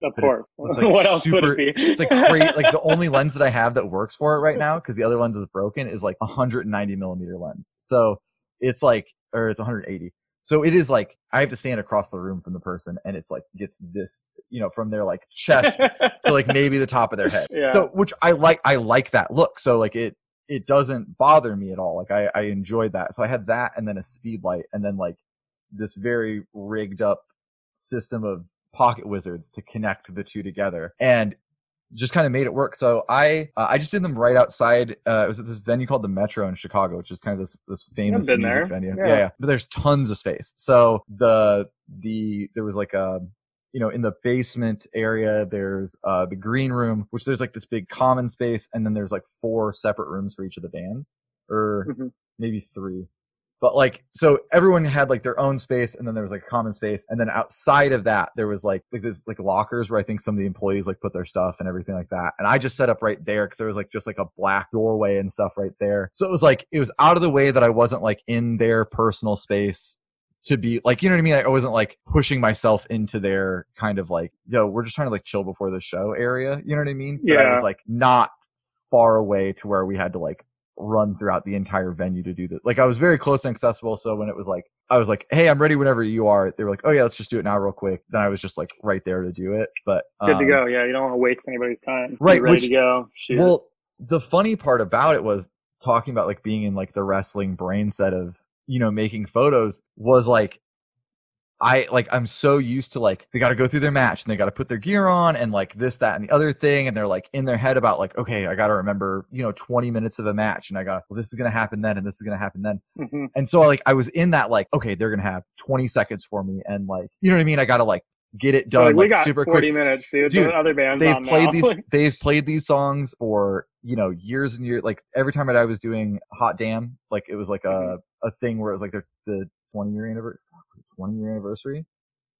Of but it's- course. it's, like, <laughs> what else super- would it be? It's like great. <laughs> like the only lens that I have that works for it right now, because the other lens is broken, is like 190 millimeter lens. So it's like, or it's 180. So it is like I have to stand across the room from the person, and it's like gets this, you know, from their like chest to like <laughs> maybe the top of their head. Yeah. So which I like. I like that look. So like it it doesn't bother me at all. Like I I enjoyed that. So I had that, and then a speed light, and then like this very rigged up system of pocket wizards to connect the two together and just kind of made it work so i uh, i just did them right outside uh it was at this venue called the metro in chicago which is kind of this this famous been music there. venue Yeah. yeah. yeah but there's tons of space so the the there was like a you know in the basement area there's uh the green room which there's like this big common space and then there's like four separate rooms for each of the bands or Mhm. maybe three but like so everyone had like their own space and then there was like a common space and then outside of that there was like like this like lockers where i think some of the employees like put their stuff and everything like that and i just set up right there because there was like just like a black doorway and stuff right there. So it was like it was out of the way that i wasn't like in their personal space to be like you know what i mean? Like, i wasn't like pushing myself into their kind of like yo we're just trying to like chill before the show area you know what i mean? But i Yeah. was like not far away to where we had to like run throughout the entire venue to do this. Like I was very close and accessible. So when it was like, I was like, Hey, I'm ready whenever you are. They were like, Oh yeah, let's just do it now real quick. Then I was just like right there to do it. But Good to um, go. Yeah, you don't want to waste anybody's time. Right, ready which- to go. Shoot. Well, the funny part about it was talking about like being in like the wrestling brain set of, you know, making photos was like, I like I'm so used to like they got to go through their match and they got to put their gear on and like this that and the other thing and they're like in their head about like okay I got to remember you know 20 minutes of a match and I got well this is gonna happen then and this is gonna happen then Mhm. and so like I was in that like okay they're gonna have 20 seconds for me and like you know what I mean I gotta like get it done like, we like, got super 40 quick minutes, dude. Dude, other bands they've played now. these <laughs> they've played these songs for you know years and years like every time that i was doing hot damn like it was like a Mhm. a thing where it was like the, the 20 year anniversary 20 year anniversary?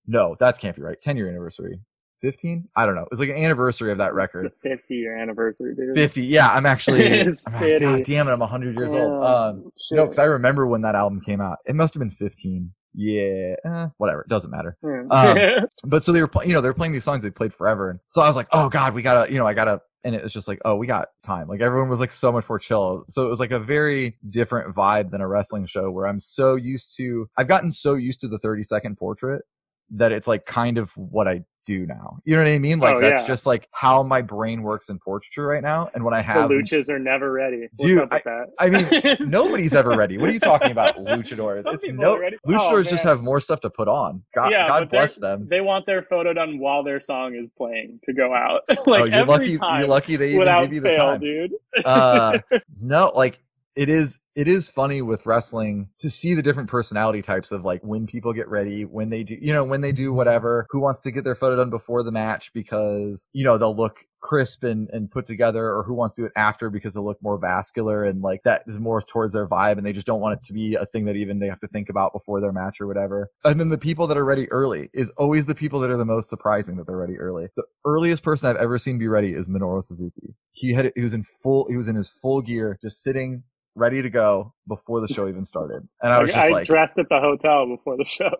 No that can't be right? 10 year anniversary. 15 i don't know. It was like an anniversary of that record the 50 year anniversary, dude. 50 yeah i'm actually <laughs> I'm like, god damn it i'm 100 years old. Oh, um shit. no because i remember when that album came out. It must have been 15 yeah eh, whatever it doesn't matter. Yeah. um, <laughs> but so they were, pl- you know, they were playing these songs they played forever, and so I was like, oh god, we gotta, you know, I gotta, and it was just like, oh, we got time. Like everyone was like so much more chill. So it was like a very different vibe than a wrestling show where I'm so used to. I've gotten so used to the 30 second portrait that it's like kind of what I do now. You know what I mean? Like Oh, that's yeah. just like how my brain works in portraiture right now. And when I have the luchas are never ready. What's Dude, up with that? I mean, <laughs> nobody's ever ready. What are you talking about, luchadors? Some It's no ready. luchadors Oh, just have more stuff to put on. God, Yeah, God bless them. They want their photo done while their song is playing to go out. <laughs> like oh, you're every lucky. time, You're lucky they even give you the fail, time. dude. Uh, <laughs> no, like it is. It is funny with wrestling to see the different personality types of like when people get ready, when they do, you know, when they do whatever. Who wants to get their photo done before the match because you know they'll look crisp and, and put together, or who wants to do it after because they'll look more vascular and like that is more towards their vibe, and they just don't want it to be a thing that even they have to think about before their match or whatever. And then the people that are ready early is always the people that are the most surprising that they're ready early. The earliest person I've ever seen be ready is Minoru Suzuki. He had he was in full he was in his full gear, just sitting ready to go before the show even started, and I was just I like, dressed at the hotel before the show.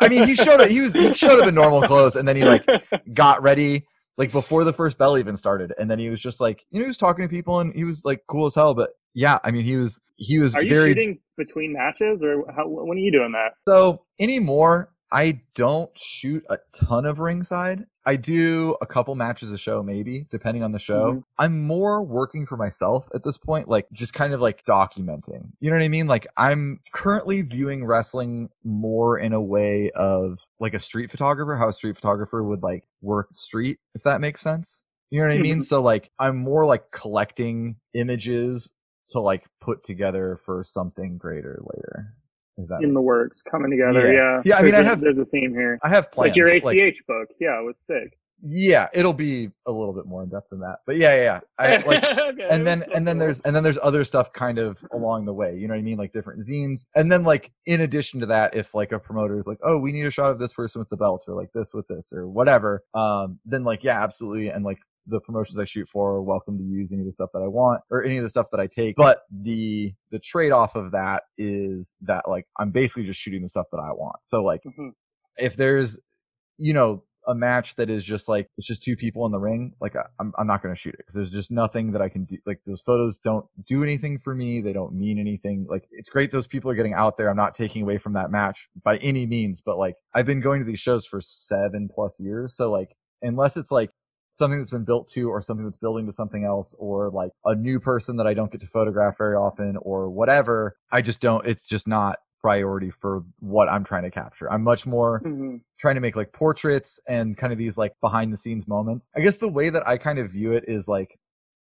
I mean, he showed up. He was he showed up in normal <laughs> clothes, and then he like got ready like before the first bell even started, and then he was just like, you know, he was talking to people, and he was like cool as hell. But yeah, I mean, he was he was Are you very shooting between matches, or how, when are you doing that? so anymore. I don't shoot a ton of ringside. I do a couple matches a show, maybe depending on the show. Mhm. I'm more working for myself at this point, like just kind of like documenting. You know what I mean? Like I'm currently viewing wrestling more in a way of like a street photographer, how a street photographer would like work street, if that makes sense. You know what I mean? Mhm. So like I'm more like collecting images to like put together for something greater later. In the works, coming together. Yeah. Yeah, I mean, I have- There's a theme here. I have plans. Like your ACH book. Yeah, it was sick. yeah, it'll be a little bit more in depth than that. But yeah, yeah, yeah. I <laughs> like Okay, and then that's and then cool. there's and then there's other stuff kind of along the way you know what i mean like different zines and then like in addition to that if like a promoter is like oh we need a shot of this person with the belt or like this with this or whatever um then like yeah absolutely and like the promotions i shoot for are welcome to use any of the stuff that i want or any of the stuff that i take but the the trade-off of that is that like i'm basically just shooting the stuff that i want. So like Mhm. if there's you know a match that is just like it's just two people in the ring like I, i'm i'm not going to shoot it because there's just nothing that i can do like those photos don't do anything for me. They don't mean anything. Like it's great those people are getting out there. I'm not taking away from that match by any means but like i've been going to these shows for seven plus years. So like unless it's like something that's been built to or something that's building to something else or like a new person that i don't get to photograph very often or whatever i just don't it's just not priority for what i'm trying to capture i'm much more Mhm. trying to make like portraits and kind of these like behind the scenes moments. I guess the way that I kind of view it is like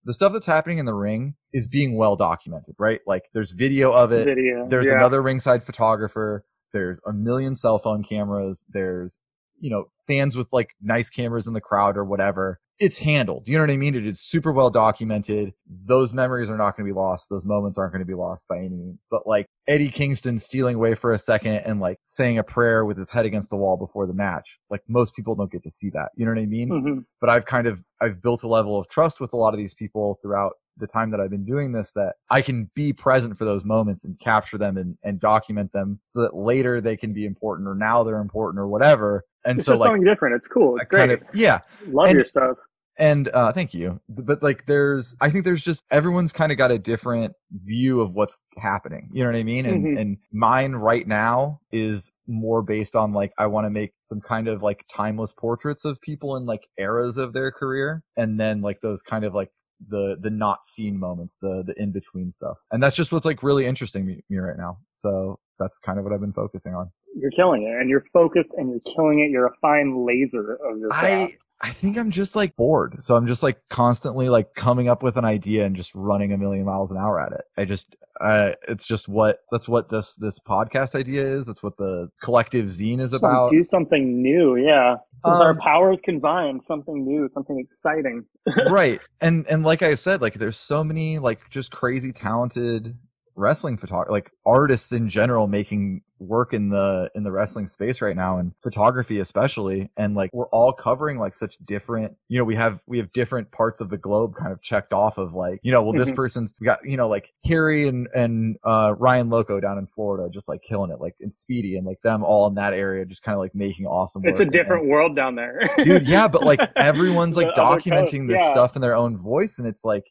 the stuff that's happening in the ring is being well documented, right? Like there's video of it. Video. There's yeah. another ringside photographer. There's a million cell phone cameras. There's, you know, fans with like nice cameras in the crowd or whatever. It's handled. You know what I mean? It is super well documented. Those memories are not going to be lost. Those moments aren't going to be lost by any means. But like Eddie Kingston stealing away for a second and like saying a prayer with his head against the wall before the match. Like most people don't get to see that. You know what I mean? Mhm. but I've kind of I've built a level of trust with a lot of these people throughout the time that I've been doing this that I can be present for those moments and capture them and, and document them so that later they can be important or now they're important or whatever. And It's so like something different. It's cool. It's great. kind of yeah. Love and- your stuff. And uh thank you. But like there's I think there's just everyone's kind of got a different view of what's happening. You know what I mean? And Mhm. and mine right now is more based on like I want to make some kind of like timeless portraits of people in like eras of their career and then like those kind of like the the not seen moments, the the in between stuff. And that's just what's like really interesting me, me right now. So that's kind of what I've been focusing on. You're killing it, and you're focused, and you're killing it. You're a fine laser of your craft. I I think I'm just like bored. So I'm just like constantly like coming up with an idea and just running a million miles an hour at it. I just uh it's just what that's what this this podcast idea is. That's what the collective zine is about. do something new. Yeah, with our Um, powers combined, something new, something exciting. <laughs> right. And and like I said, like there's so many like just crazy talented wrestling photog like artists in general making work in the in the wrestling space right now and photography especially and like we're all covering like such different you know we have we have different parts of the globe kind of checked off of like you know well this Mhm. person's we got you know like harry and and uh ryan loco down in florida just like killing it like and speedy and like them all in that area just kind of like making awesome It's a work. And- different world down there, dude yeah but like <laughs> everyone's like documenting coast, this yeah. stuff in their own voice and it's like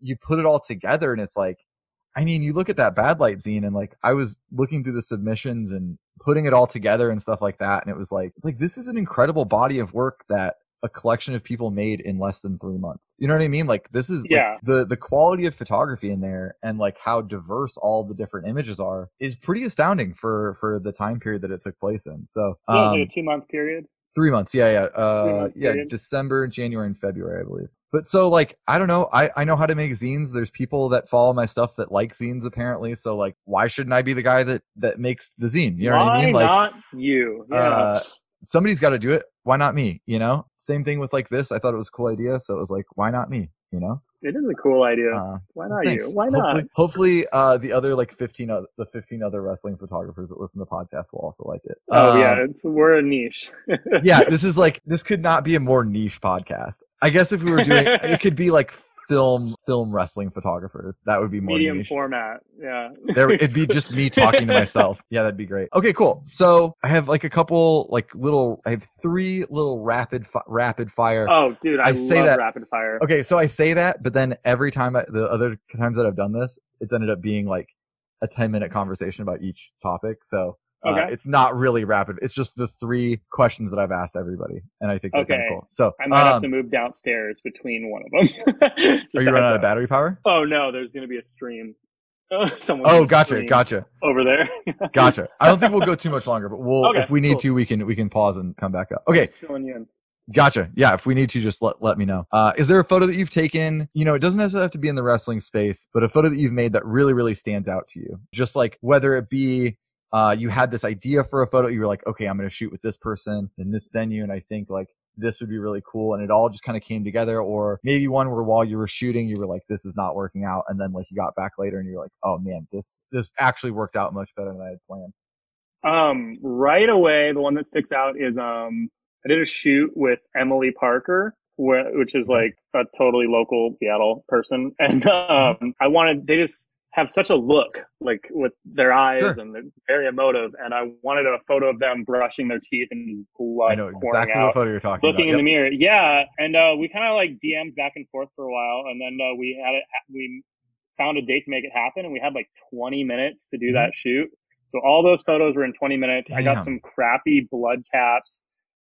you put it all together and it's like i mean you look at that bad light zine and like i was looking through the submissions and putting it all together and stuff like that and it was like it's like this is an incredible body of work that a collection of people made in less than three months you know what i mean like this is like, Yeah. the the quality of photography in there and like how diverse all the different images are is pretty astounding for for the time period that it took place in so Yeah, um, like a two month period. Three months, yeah, yeah, uh, yeah. December, January, and February, I believe. But so, like, I don't know. I I know how to make zines. There's people that follow my stuff that like zines, apparently. So, like, why shouldn't I be the guy that that makes the zine? You know Why what I mean? Like, not you? Yeah. uh, somebody's got to do it. Why not me? You know. Same thing with like this. I thought it was a cool idea, so it was like, why not me? You know. It is a cool idea. Uh, Why not thanks. you? Why not? Hopefully, hopefully uh, the other like 15 other, the 15 other wrestling photographers that listen to the podcast will also like it. Oh Um, yeah, it's, we're a niche. yeah, <laughs> this is like this could not be a more niche podcast. I guess if we were doing it could be like film film wrestling photographers. That would be more Medium format. Yeah. There, it'd be <laughs> just me talking to myself. Yeah, that'd be great. Okay, cool. So I have like a couple, like little, I have three little rapid, fi- rapid fire. Oh, dude, I, I say love that- rapid fire. Okay, so I say that, but then every time, I, the other times that I've done this, it's ended up being like a 10 minute conversation about each topic. So uh, Okay. it's not really rapid. It's just the three questions that I've asked everybody. And I think they're kind Okay. of cool. So, I might have um, to move downstairs between one of them. <laughs> Are you running out of battery power? Oh no, there's gonna be a stream. <laughs> Someone Oh, gotcha, gotcha, over there. <laughs> gotcha. I don't think we'll go too much longer, but we'll, Okay, if we need cool. to, we can, we can pause and come back up. Okay. Just filling you in. Gotcha. Yeah, if we need to, just let let me know. Uh, is there a photo that you've taken? You know, it doesn't necessarily have to be in the wrestling space, but a photo that you've made that really, really stands out to you. Just like whether it be uh, you had this idea for a photo, you were like, okay, I'm going to shoot with this person in this venue, and I think like this would be really cool, and it all just kind of came together. Or maybe one where while you were shooting, you were like, this is not working out, and then like you got back later and you're like, oh man, this this actually worked out much better than I had planned. Um, right away, the one that sticks out is um, I did a shoot with Emily Parker, which is like a totally local Seattle person, <laughs> and um, I wanted they just have such a look, like with their eyes Sure. and they're very emotive, and I wanted a photo of them brushing their teeth and blood I know exactly out. what photo you're talking looking in about. the mirror. Yeah, and uh, we kind of like DM'd back and forth for a while, and then uh, we had it. We found a date to make it happen, and we had like 20 minutes to do that shoot. So all those photos were in 20 minutes. I got some crappy blood caps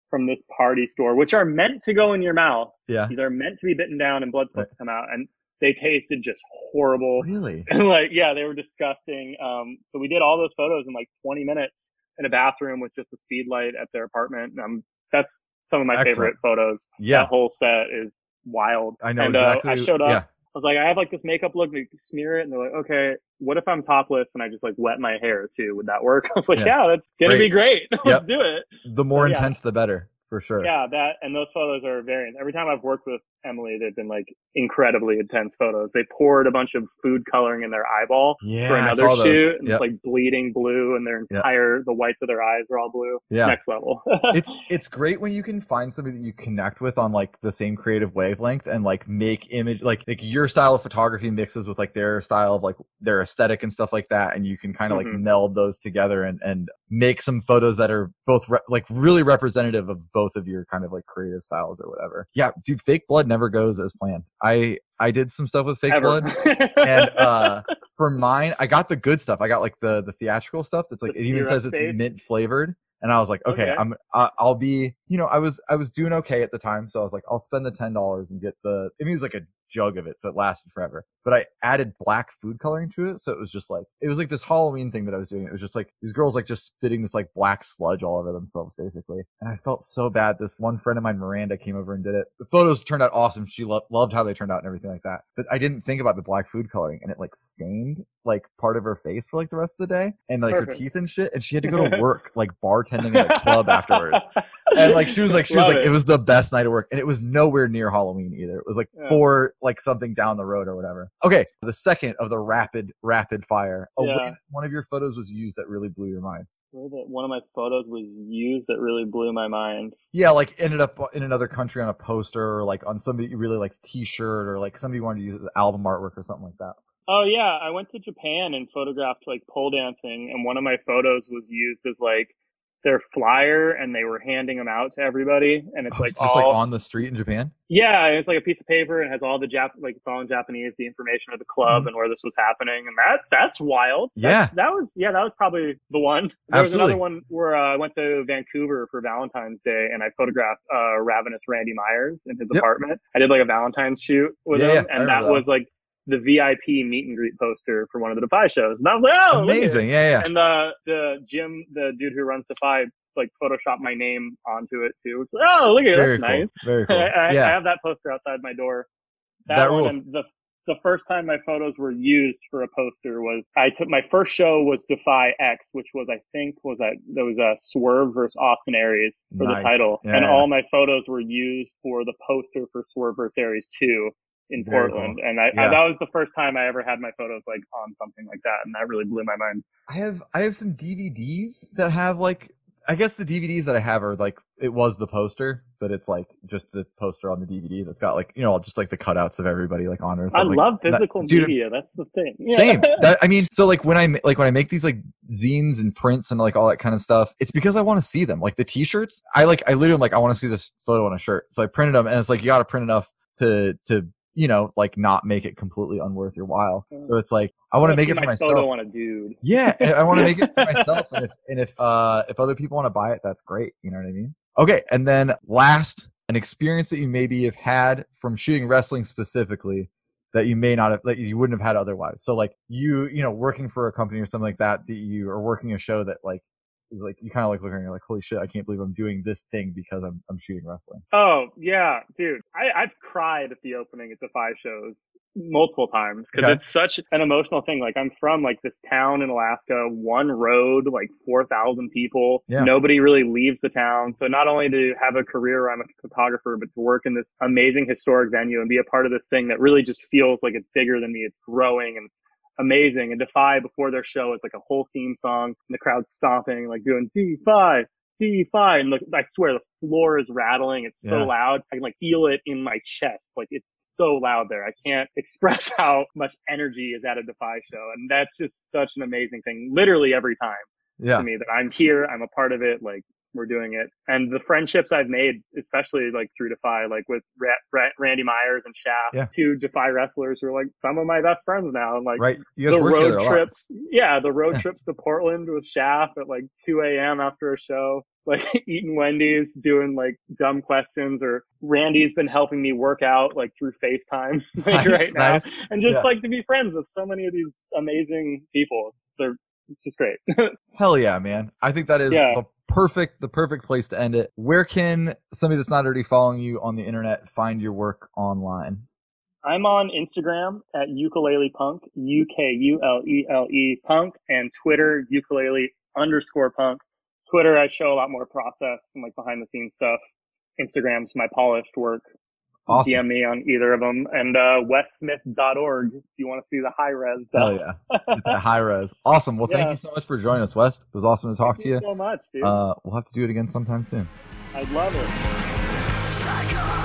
from this party store, which are meant to go in your mouth. yeah. They're meant to be bitten down and blood supposed to come out, and they tasted just horrible. <laughs> Really? And like, yeah, they were disgusting. Um, so we did all those photos in like 20 minutes in a bathroom with just a speed light at their apartment. Um, that's some of my Excellent. favorite photos. Yeah. That whole set is wild. I know and, exactly. Uh, I showed up. Yeah. I was like, I have like this makeup look. They smear it, and they're like, okay, what if I'm topless and I just like wet my hair too? Would that work? <laughs> I was like, Yeah. yeah, that's gonna Great. be great. <laughs> Let's do it. The more Yeah. intense, the better, for sure. Yeah, that and those photos are very. Every time I've worked with Emily, they've been like incredibly intense photos. They poured a bunch of food coloring in their eyeball Yeah, for another shoot, and Yep. it's like bleeding blue, and their Yep. entire the whites of their eyes are all blue. Yeah. Next level. <laughs> it's it's great when you can find somebody that you connect with on like the same creative wavelength and like make image like like your style of photography mixes with like their style of like their aesthetic and stuff like that and you can kind of like Mhm. meld those together and and make some photos that are both re- like really representative of both of your kind of like creative styles or whatever yeah dude fake blood never goes as planned i i did some stuff with fake Ever. blood and uh for mine i got the good stuff i got like the the theatrical stuff that's like The it even says it's face? mint flavored and i was like okay, Okay. i'm uh, i'll be you know i was i was doing okay at the time so i was like i'll spend the ten dollars and get the i mean it was like a jug of it so it lasted forever. But i added black food coloring to it so it was just like it was like this halloween thing that i was doing. It was just like these girls like just spitting this like black sludge all over themselves basically. And i felt so bad. This one friend of mine miranda came over and did it. The photos turned out awesome. She lo- loved how they turned out and everything like that. But i didn't think about the black food coloring and it like stained like part of her face for like the rest of the day and like her teeth and shit and she had to go to <laughs> work like bartending at a club afterwards and like she was like she was like it. it. was the best night of work and it was nowhere near halloween either it was like Yeah. for like something down the road or whatever okay the second of the rapid rapid fire a Yeah. one of your photos was used that really blew your mind that one of my photos was used that really blew my mind. yeah like ended up in another country on a poster or like on somebody you really likes t-shirt or like somebody wanted to use it as album artwork or something like that Oh yeah, I went to Japan and photographed like pole dancing, and one of my photos was used as like their flyer, and they were handing them out to everybody, and it's like just all like on the street in japan yeah, it's like a piece of paper and has all the Jap like it's all in Japanese, the information of the club Mhm. and where this was happening, and that that's wild. Yeah. That's- that was yeah, that was probably the one. There was another one where uh, I went to Vancouver for Valentine's Day, and I photographed uh, ravenous Randy Myers in his Yep. apartment. I did like a Valentine's shoot with Yeah, him, yeah, and that that. was like the VIP meet and greet poster for one of the Defy shows. And I was like, oh, look at it. amazing yeah yeah And the the Jim, the dude who runs Defy, like photoshopped my name onto it too. Like, oh, look at it, very that's cool nice. very cool <laughs> I, yeah I have that poster outside my door. That, That one rules. the the first time my photos were used for a poster was I took my first show was Defy X, which was I think was that there was a Swerve versus Austin Aries for Nice. the title, Yeah, and all my photos were used for the poster for Swerve versus Aries two in Very Portland, cool. and I, Yeah. I that was the first time I ever had my photos like on something like that, and that really blew my mind. I have I have some DVDs that have like I guess the DVDs that I have are like it was the poster, but it's like just the poster on the DVD that's got like you know just like the cutouts of everybody like on it. I like, love that- physical dude, media. That's the thing. Yeah. Same. <laughs> That, I mean, so like when I like when I make these like zines and prints and like all that kind of stuff, it's because I want to see them. Like the T-shirts, I like I literally am like I want to see this photo on a shirt, so I printed them, and it's like you got to print enough to to you know like not make it completely unworth your while. So it's like I want to make it for my myself. photo on a dude. Yeah, I want to make it for <laughs> myself, and if and if uh if other people want to buy it, that's great. You know what I mean? Okay, and then last, an experience that you maybe have had from shooting wrestling specifically that you may not have that you wouldn't have had otherwise. So like you you know working for a company or something like that that you are working a show that like is like you kind of like looking and you're like holy shit I can't believe I'm doing this thing because I'm I'm shooting wrestling. Oh yeah, dude. I, I've cried at the opening at the Defy shows multiple times because Okay. it's such an emotional thing. Like I'm from like this town in Alaska, one road, like four thousand people. Yeah. Nobody really leaves the town. So not only to have a career where I'm a photographer, but to work in this amazing historic venue and be a part of this thing that really just feels like it's bigger than me. It's growing and amazing. And Defy before their show, it's like a whole theme song and the crowd's stomping, like doing Defy, Defy. And look, I swear the floor is rattling. It's so Yeah. loud. I can like feel it in my chest. Like it's so loud there. I can't <laughs> express how much energy is at a Defy show. And that's just such an amazing thing. Literally every time Yeah, to me that I'm here, I'm a part of it. Like we're doing it. And the friendships I've made, especially like through Defy, like with Ra- Ra- Randy Myers and Shaft, Yeah. two Defy wrestlers who are like some of my best friends now. And like right. The work together a road trips, yeah, the road Yeah. trips to Portland with Shaft at like 2 a.m. after a show, like <laughs> eating Wendy's, doing like dumb questions, or Randy's been helping me work out like through FaceTime <laughs> like, Nice, right now, nice. and just Yeah. like to be friends with so many of these amazing people. They're it's just great. <laughs> Hell yeah, man. I think that is Yeah. the perfect the perfect place to end it. Where can somebody that's not already following you on the internet find your work online? I'm on Instagram at ukulele punk, U K U L E L E punk, and Twitter ukulele underscore punk. Twitter, I show a lot more process and like behind the scenes stuff. Instagram's my polished work. Awesome. DM me on either of them. And uh, westsmith.org if you want to see the high res stuff. yeah. Get high res. Awesome. Well, thank you so much for joining us, West. It was awesome to talk Thank to you. so much, dude. Uh, we'll have to do it again sometime soon. I'd love it.